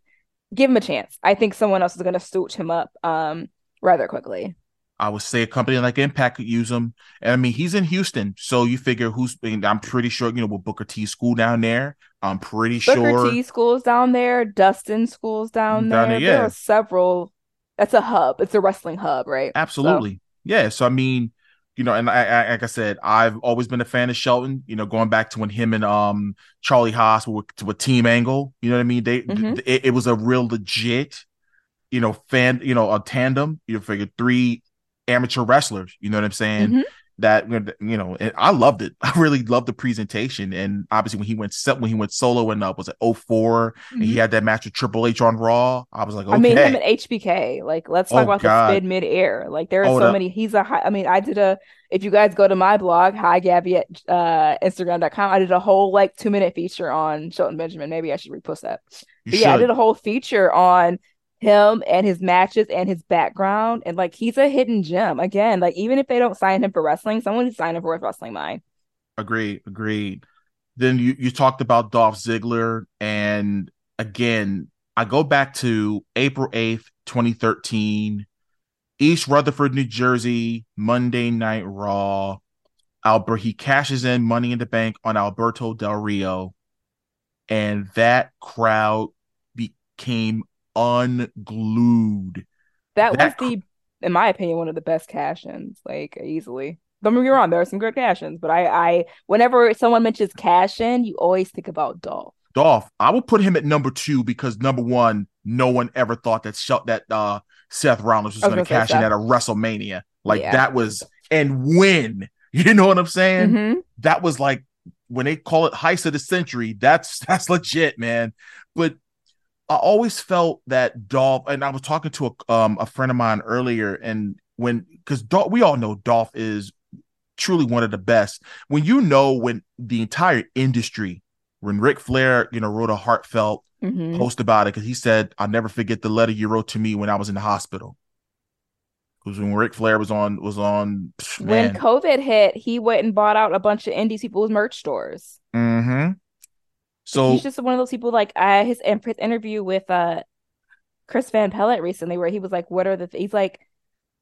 give him a chance. I think someone else is going to stooge him up um rather quickly. I would say a company like Impact could use him. And I mean, he's in Houston, so you figure who's. I'm pretty sure you know with Booker T school down there. I'm pretty Booker sure Booker T schools down there, Dustin schools down, down there. there. Yeah. There are several. That's a hub. It's a wrestling hub, right? Absolutely. So. Yeah. So I mean, you know, and I, I, like I said, I've always been a fan of Shelton. You know, going back to when him and um Charlie Haas were with, Team Angle. You know what I mean? They mm-hmm. it, it was a real legit, you know, fan, you know, a tandem. You figure three amateur wrestlers. You know what I'm saying? Mm-hmm. That you know, I loved it. I really loved the presentation, and obviously when he went when he went solo and up was at 4 mm-hmm. and he mm-hmm. had that match with Triple H on Raw. I was like, okay. I mean, him at HBK. Like, let's talk oh, about God. the spin mid air. Like, there are oh, so many. He's a high. I mean, I did a. If you guys go to my blog, hi Gabby at uh, Instagram.com, I did a whole like two minute feature on Shelton Benjamin. Maybe I should repost that. yeah, I did a whole feature on him and his matches and his background. And like he's a hidden gem. Again, like even if they don't sign him for wrestling, someone would sign him for his wrestling mind. Agreed, agreed. Then you, you talked about Dolph Ziggler. And again, I go back to April 8th, 2013, East Rutherford, New Jersey, Monday Night Raw. Albert he cashes in money in the bank on Alberto Del Rio. And that crowd became unglued. That, that was the, in my opinion, one of the best cash-ins, like easily. Don't get me wrong, there are some good cash-ins, but I, I, whenever someone mentions cash-in, you always think about Dolph. Dolph, I would put him at number two because number one, no one ever thought that sh- that uh, Seth Rollins was, was going to cash in at a WrestleMania. Like yeah. that was, and when You know what I'm saying? Mm-hmm. That was like when they call it heist of the century. That's that's legit, man. But I always felt that Dolph, and I was talking to a um a friend of mine earlier, and when because Dolph, we all know Dolph is truly one of the best. When you know when the entire industry, when Ric Flair, you know, wrote a heartfelt mm-hmm. post about it because he said, "I'll never forget the letter you wrote to me when I was in the hospital." Because when Ric Flair was on was on man. when COVID hit, he went and bought out a bunch of indie people's merch stores. Mm-hmm. So he's just one of those people like I, his, interview with uh Chris Van Vliet recently, where he was like, "What are the?" Th-? He's like,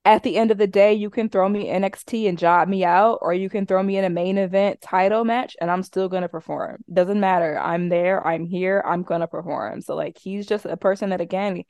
"At the end of the day, you can throw me NXT and job me out, or you can throw me in a main event title match, and I'm still gonna perform. Doesn't matter. I'm there. I'm here. I'm gonna perform." So like, he's just a person that again,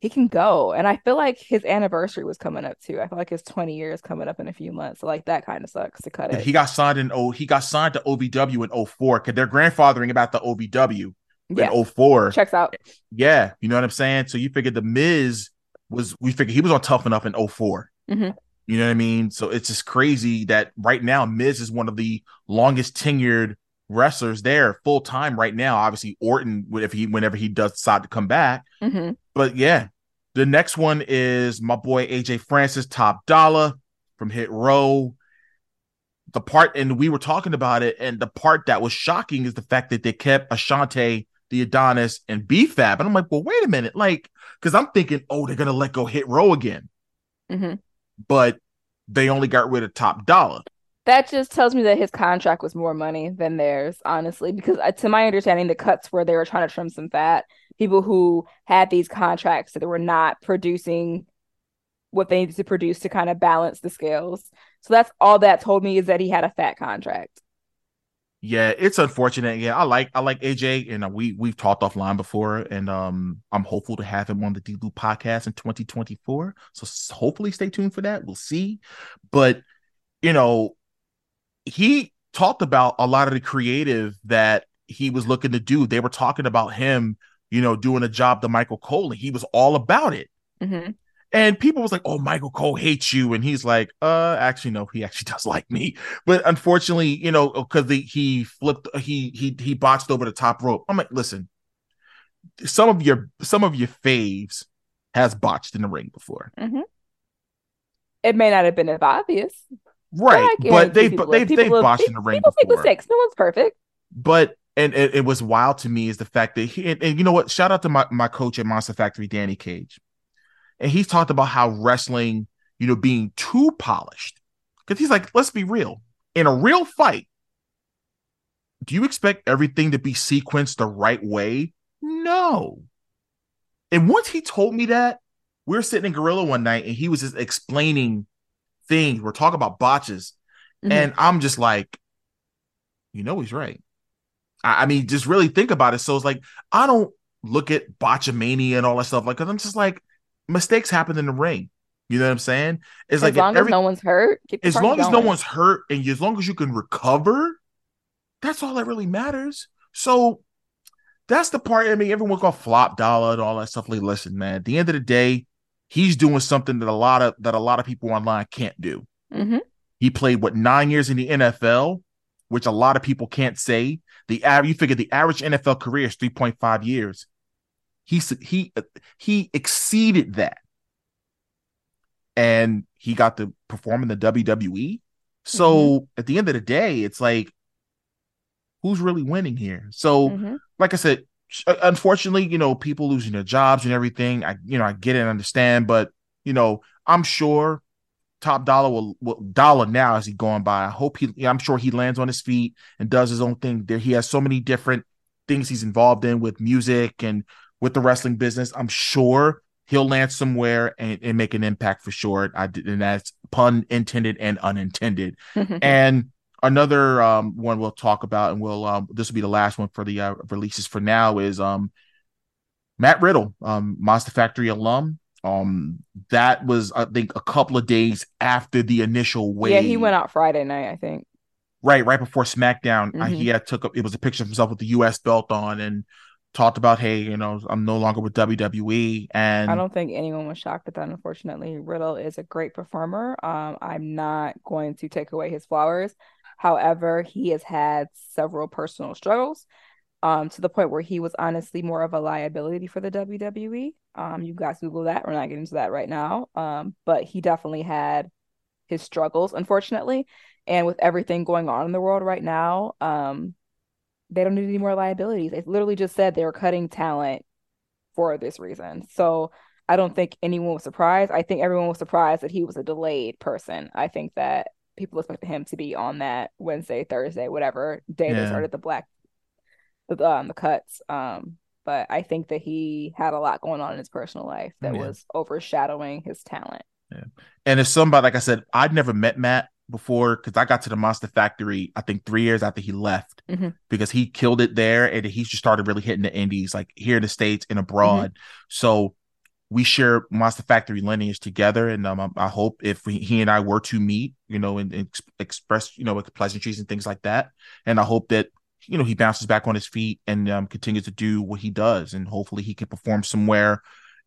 he can go. And I feel like his anniversary was coming up too. I feel like his 20 years coming up in a few months. So like that kind of sucks to cut it. He got signed in oh he got signed to OVW in 04 because they're grandfathering about the OVW yeah. in 04. Checks out. Yeah, you know what I'm saying? So you figured the Miz was we figured he was on tough enough in 4 mm-hmm. You know what I mean? So it's just crazy that right now Miz is one of the longest tenured wrestlers there full time right now. Obviously, Orton, if he whenever he does decide to come back. Mm-hmm. But yeah, the next one is my boy AJ Francis, Top Dolla from Hit Row. The part, and we were talking about it, and the part that was shocking is the fact that they kept Ashante, the Adonis, and B-Fab. And I'm like, well, wait a minute. Like, because I'm thinking, oh, they're going to let go Hit Row again. Mm-hmm. But they only got rid of Top Dolla that just tells me that his contract was more money than theirs, honestly. Because uh, to my understanding, the cuts were they were trying to trim some fat, people who had these contracts that were not producing what they needed to produce to kind of balance the scales. So that's all that told me is that he had a fat contract. Yeah, it's unfortunate. Yeah, I like I like AJ, and uh, we we've talked offline before, and um, I'm hopeful to have him on the D-Lew podcast in 2024. So hopefully, stay tuned for that. We'll see, but you know, he talked about a lot of the creative that he was looking to do. They were talking about him, you know, doing a job to Michael Cole, and he was all about it. Mm-hmm. And people was like, "Oh, Michael Cole hates you," and he's like, "Uh, actually, no, he actually does like me." But unfortunately, you know, because he flipped, he he he botched over the top rope. I'm like, listen, some of your some of your faves has botched in the ring before. Mm-hmm. It may not have been as obvious, right? But, they've but they've they've botched in the ring people before. make mistakes. No one's perfect. But and it, it was wild to me is the fact that he and, and you know what? Shout out to my my coach at Monster Factory, Danny Cage and he's talked about how wrestling, you know, being too polished. Because he's like, let's be real. In a real fight, do you expect everything to be sequenced the right way? No. And once he told me that, we were sitting in Gorilla one night and he was just explaining things. We're talking about botches. Mm-hmm. And I'm just like, you know, he's right. I, I, mean, just really think about it. So it's like, I don't look at botchamania and all that stuff like, because I'm just like, mistakes happen in the ring. You know what I'm saying? It's as like long every, as no one's hurt. As long going. as no one's hurt, and as long as you can recover, that's all that really matters. So that's the part. I mean, everyone's gonna flop dollar and all that stuff. Like, listen, man. At the end of the day, he's doing something that a lot of that a lot of people online can't do. Mm-hmm. He played what nine years in the NFL, which a lot of people can't say. The average, you figure the average NFL career is three point five years. He he he exceeded that, and he got to perform in the WWE. So mm-hmm. at the end of the day, it's like, who's really winning here? So, mm-hmm. like I said, Uh, unfortunately, you know, people losing their jobs and everything. I you know I get it and understand, but you know, I'm sure Top Dolla will, will, dollar now as he going by. I hope he I'm sure he lands on his feet and does his own thing. There he has so many different things he's involved in with music and with the wrestling business. I'm sure he'll land somewhere and, and make an impact for sure. I did, and that's pun intended and unintended. and another um, one we'll talk about, and we'll um, this will be the last one for the uh, releases for now is um, Matt Riddle, um, Monster Factory alum. Um, that was I think a couple of days after the initial wave. Yeah, he went out Friday night, I think. Right, right before SmackDown, mm-hmm. uh, he had took up. It was a picture of himself with the U.S. belt on, and talked about, hey, you know, I'm no longer with WWE. And I don't think anyone was shocked at that, unfortunately. Riddle is a great performer. Um, I'm not going to take away his flowers. However, he has had several personal struggles um, to the point where he was honestly more of a liability for the WWE. Um, you guys Google that. We're not getting into that right now. Um, but he definitely had his struggles, unfortunately. And with everything going on in the world right now, um, they don't need any more liabilities. They literally just said they were cutting talent for this reason. So I don't think anyone was surprised. I think everyone was surprised that he was a delayed person. I think that people expected him to be on that Wednesday, Thursday, whatever day yeah. they started the black the um the cuts. Um, but I think that he had a lot going on in his personal life that yeah. was overshadowing his talent. Yeah. And if somebody like I said, I'd never met Matt before because I got to the Monster Factory, I think three years after he left mm-hmm. because he killed it there and he just started really hitting the indies like here in the States and abroad. Mm-hmm. So we share Monster Factory lineage together. And um, I, hope if we, he and I were to meet, you know, and, and express, you know, pleasantries and things like that. And I hope that, you know, he bounces back on his feet and um, continues to do what he does. And hopefully he can perform somewhere.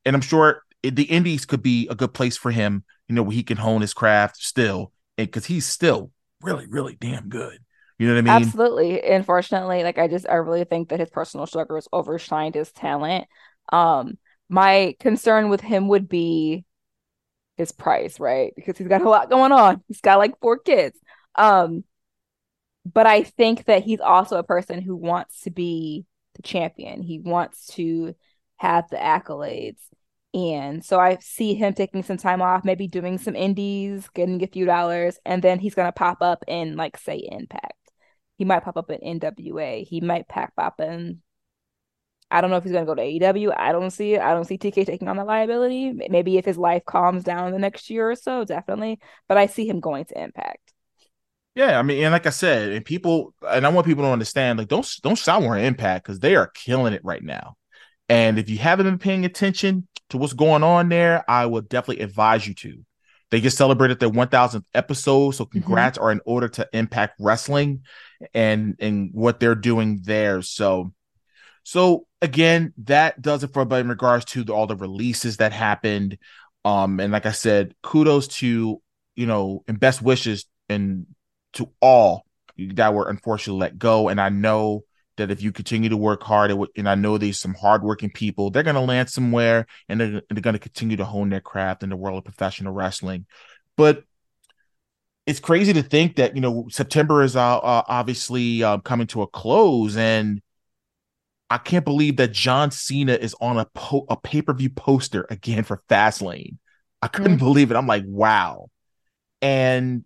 And I'm sure it, the indies could be a good place for him, you know, where he can hone his craft still because he's still really, really damn good. You know what I mean? Absolutely. Unfortunately, like I just I really think that his personal struggles overshined his talent. Um, my concern with him would be his price, right? Because he's got a lot going on. He's got like four kids. Um, but I think that he's also a person who wants to be the champion. He wants to have the accolades. And so I see him taking some time off, maybe doing some indies, getting a few dollars, and then he's gonna pop up in like say Impact. He might pop up in NWA. He might pack pop in. I don't know if he's gonna go to AEW. I don't see it. I don't see TK taking on the liability. Maybe if his life calms down the next year or so, definitely. But I see him going to Impact. Yeah, I mean, and like I said, and people, and I want people to understand, like, don't don't sour Impact because they are killing it right now. And if you haven't been paying attention to what's going on there, I would definitely advise you to. They just celebrated their 1000th episode, so mm-hmm. congrats mm-hmm. are in order to Impact Wrestling and and what they're doing there. So, so again, that does it for but in regards to the, all the releases that happened. Um, and like I said, kudos to you know and best wishes and to all that were unfortunately let go. And I know that if you continue to work hard, and I know there's some hardworking people, they're going to land somewhere and they're, they're going to continue to hone their craft in the world of professional wrestling. But it's crazy to think that you know September is uh, uh, obviously uh, coming to a close, and I can't believe that John Cena is on a po- a pay per view poster again for Fastlane. I couldn't mm-hmm. believe it. I'm like, wow, and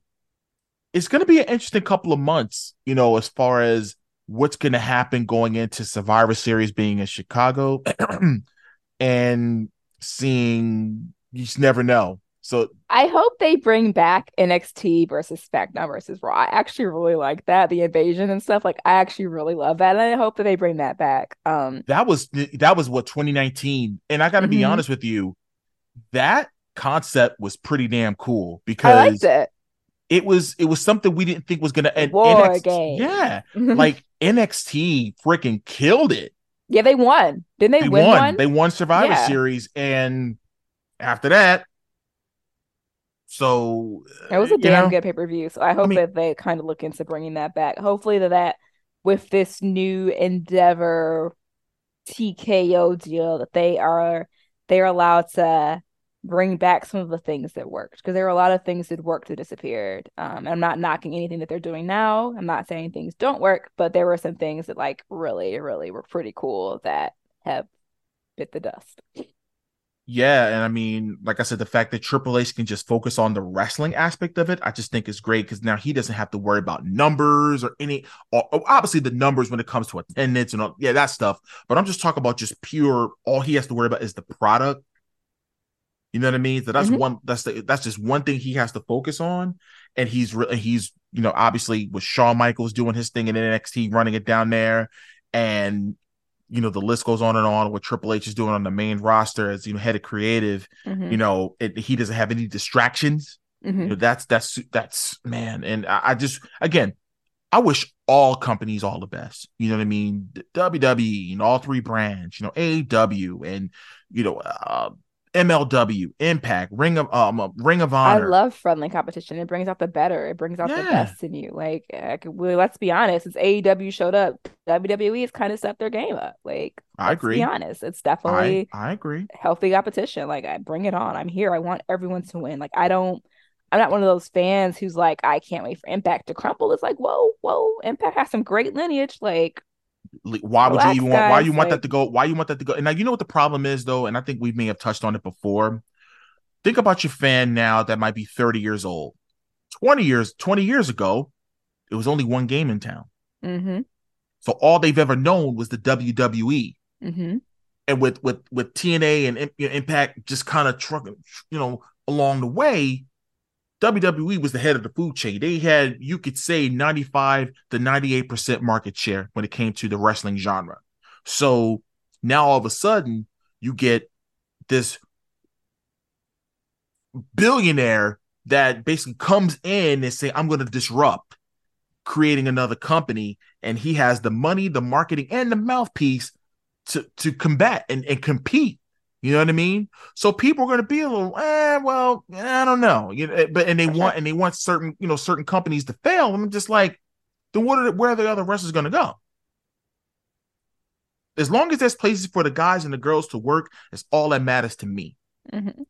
it's going to be an interesting couple of months, you know, as far as what's going to happen going into Survivor Series being in Chicago and seeing you just never know. So I hope they bring back NXT versus SmackDown versus Raw. I actually really like that, the invasion and stuff. Like I actually really love that, and I hope that they bring that back. Um, that was that was what 2019, and I got to mm-hmm. be honest with you, that concept was pretty damn cool because I liked it it was it was something we didn't think was gonna end. War NXT, game. Yeah, like NXT freaking killed it. Yeah, they won. Didn't they, they win won. One? They won Survivor yeah. Series, and after that, so it was a damn know, good pay per view. So I hope I mean, that they kind of look into bringing that back. Hopefully that that with this new endeavor TKO deal that they are they're allowed to bring back some of the things that worked because there are a lot of things that worked that disappeared. Um, I'm not knocking anything that they're doing now. I'm not saying things don't work, but there were some things that like really, really were pretty cool that have bit the dust. Yeah, and I mean, like I said, the fact that Triple H can just focus on the wrestling aspect of it, I just think is great because now he doesn't have to worry about numbers or any. Or, obviously, the numbers when it comes to attendance and all, yeah, that stuff. But I'm just talking about just pure. All he has to worry about is the product you know what I mean? So that's mm-hmm. one. That's the, that's just one thing he has to focus on, and he's really he's you know obviously with Shawn Michaels doing his thing in NXT, running it down there, and you know the list goes on and on. What Triple H is doing on the main roster as you know head of creative, mm-hmm. you know it, he doesn't have any distractions. Mm-hmm. You know, that's that's that's man, and I, I just again I wish all companies all the best. You know what I mean? WWE and all three brands, you know, AEW and you know, uh, MLW, Impact, Ring of um, uh, Ring of Honor. I love friendly competition. It brings out the better. It brings out yeah. the best in you. Like, well, let's be honest. It's AEW showed up. WWE has kind of stepped their game up. Like, I agree. Be honest. It's definitely. I, I agree. Healthy competition. Like, I bring it on. I'm here. I want everyone to win. Like, I don't. I'm not one of those fans who's like, I can't wait for Impact to crumble. It's like, whoa, whoa, Impact has some great lineage. Like, why would Relax, you even want? Why you want like... that to go? Why you want that to go? And now you know what the problem is, though, and I think we may have touched on it before. Think about your fan now that might be 30 years old. 20 years, 20 years ago, it was only one game in town. Mm-hmm. So all they've ever known was the WWE. Mm-hmm. And with with with TNA and Impact just kind of trucking, you know, along the way, WWE was the head of the food chain. They had, you could say, 95 to 98% market share when it came to the wrestling genre. So now all of a sudden, you get this billionaire that basically comes in and say, I'm going to disrupt, creating another company. And he has the money, the marketing, and the mouthpiece to, to combat and, and compete you know what I mean? So people are going to be a little, eh, well, I don't know. You know, eh, but and they want and they want certain, you know, certain companies to fail. I'm just like, then what are the, where are the other wrestlers going to go? As long as there's places for the guys and the girls to work, it's all that matters to me. Mm-hmm.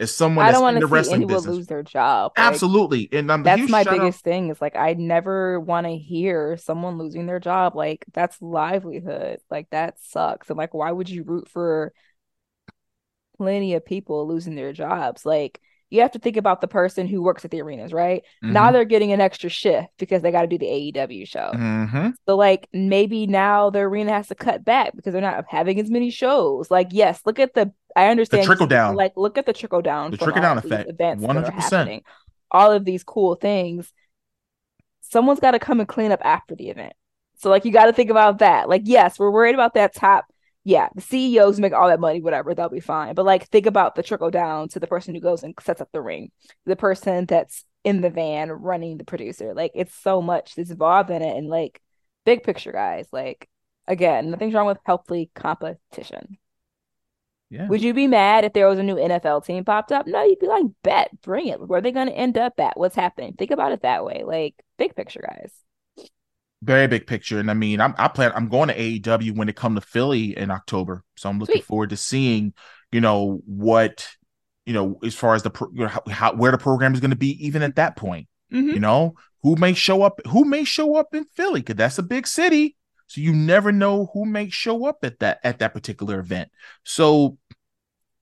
As someone I don't want to see anyone business. lose their job. Like, Absolutely, and I'm that's my biggest thing. Is like I never want to hear someone losing their job. Like that's livelihood. Like that sucks. And like, why would you root for plenty of people losing their jobs. Like you have to think about the person who works at the arenas, right? Mm-hmm. Now they're getting an extra shift because they got to do the AEW show. Mm-hmm. So, like, maybe now the arena has to cut back because they're not having as many shows. Like, yes, look at the, I understand the trickle down. Like, look at the trickle down, the trickle down effect, events 100%. All of these cool things. someone's got to come and clean up after the event. So like you got to think about that. Like yes, we're worried about that top. Yeah, the CEOs make all that money, whatever, they'll be fine. But like think about the trickle down to the person who goes and sets up the ring, the person that's in the van running the producer. Like it's so much that's involved in it, and like big picture, guys. Like again, nothing's wrong with healthy competition. Yeah. Would you be mad if there was a new NFL team popped up? No, you'd be like, bet, bring it. Where are they going to end up at? What's happening? Think about it that way. Like, big picture, guys. Very big picture. And I mean, I'm I plan I'm going to AEW when it come to Philly in October. So I'm looking Sweet. forward to seeing, you know, what, you know, as far as the you know, how, how where the program is going to be even at that point. Mm-hmm. You know, who may show up who may show up in Philly cuz that's a big city. So you never know who may show up at that at that particular event. So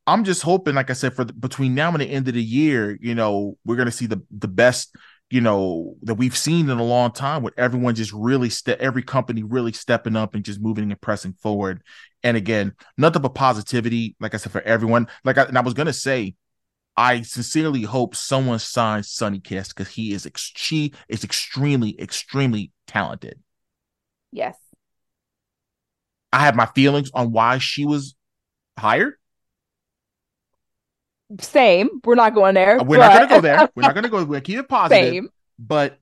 I'm just hoping, like I said, for the, between now and the end of the year, you know, we're gonna see the the best, you know, that we've seen in a long time, with everyone just really step, every company really stepping up and just moving and pressing forward. And again, nothing but positivity, like I said, for everyone. Like I, and I was gonna say, I sincerely hope someone signs Sonny Kiss because he is ex- she is extremely, extremely talented. Yes. I have my feelings on why she was hired. Same. We're not going there. We're but... not going to go there. We're not going to go. We're keep it positive. Same. But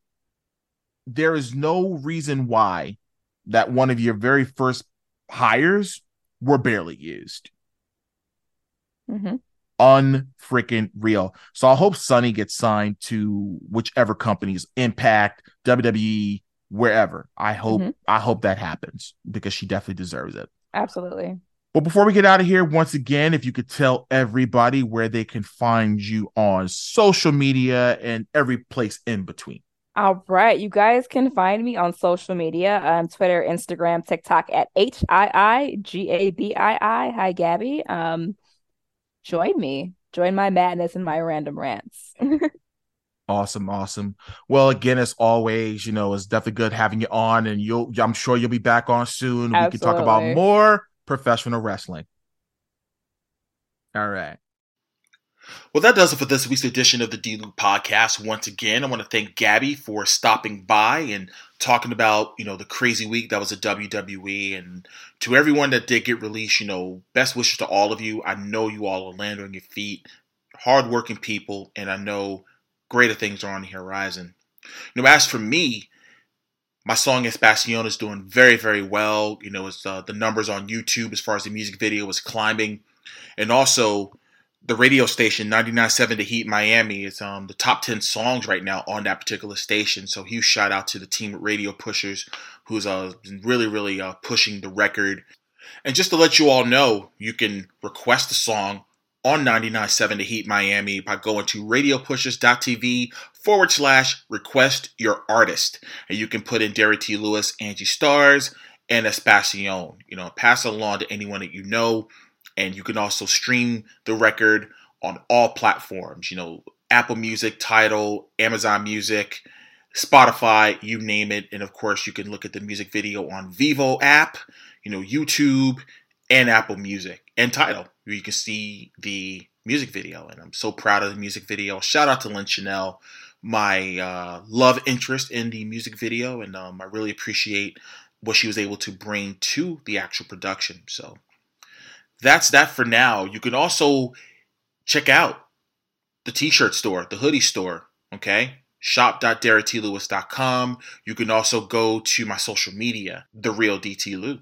there is no reason why that one of your very first hires were barely used. Mm-hmm. Unfreaking real. So I hope Sonny gets signed to whichever companies, Impact, WWE, wherever. I hope mm-hmm. I hope that happens because she definitely deserves it. Absolutely. But before we get out of here, once again, if you could tell everybody where they can find you on social media and every place in between. All right. You guys can find me on social media on Twitter, Instagram, TikTok at H I I G A B I I. Hi, Gabby. Um, join me. Join my madness and my random rants. Awesome, awesome. Well, again, as always, you know, it's definitely good having you on, and you'll I'm sure you'll be back on soon. Absolutely. We can talk about more professional wrestling. All right. Well, that does it for this week's edition of the D-Lew podcast. Once again, I want to thank Gabby for stopping by and talking about, you know, the crazy week that was a WWE. And to everyone that did get released, you know, best wishes to all of you. I know you all are landing on your feet, hardworking people, and I know greater things are on the horizon. You know, as for me, my song Es Pasíon is doing very, very well. You know, it's uh, the numbers on YouTube as far as the music video is climbing, and also the radio station 99.7 The Heat Miami is um, the top 10 songs right now on that particular station. So huge shout out to the team at Radio Pushers, who's uh, really, really uh, pushing the record. And just to let you all know, you can request a song on 99.7 The Heat Miami by going to radiopushers.tv forward slash request your artist. And you can put in Derrick T. Lewis, Angie Starrz, and Es Pasíon. You know, pass it along to anyone that you know. And you can also stream the record on all platforms, you know, Apple Music, Tidal, Amazon Music, Spotify, you name it. And of course, you can look at the music video on Vevo app, you know, YouTube, and Apple Music and Tidal, where you can see the music video. And I'm so proud of the music video. Shout out to Lynn Chanel, my uh, love interest in the music video. And um, I really appreciate what she was able to bring to the actual production. So that's that for now. You can also check out the t shirt store, the hoodie store. Okay. Shop.derricktlewis.com. You can also go to my social media, The Real DT Lew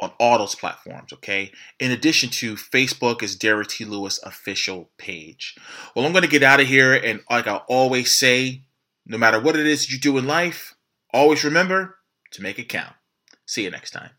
on all those platforms, okay? In addition to Facebook is Derrick T. Lewis official page. Well, I'm to get out of here, and like I always say, no matter what it is you do in life, always remember to make it count. See you next time.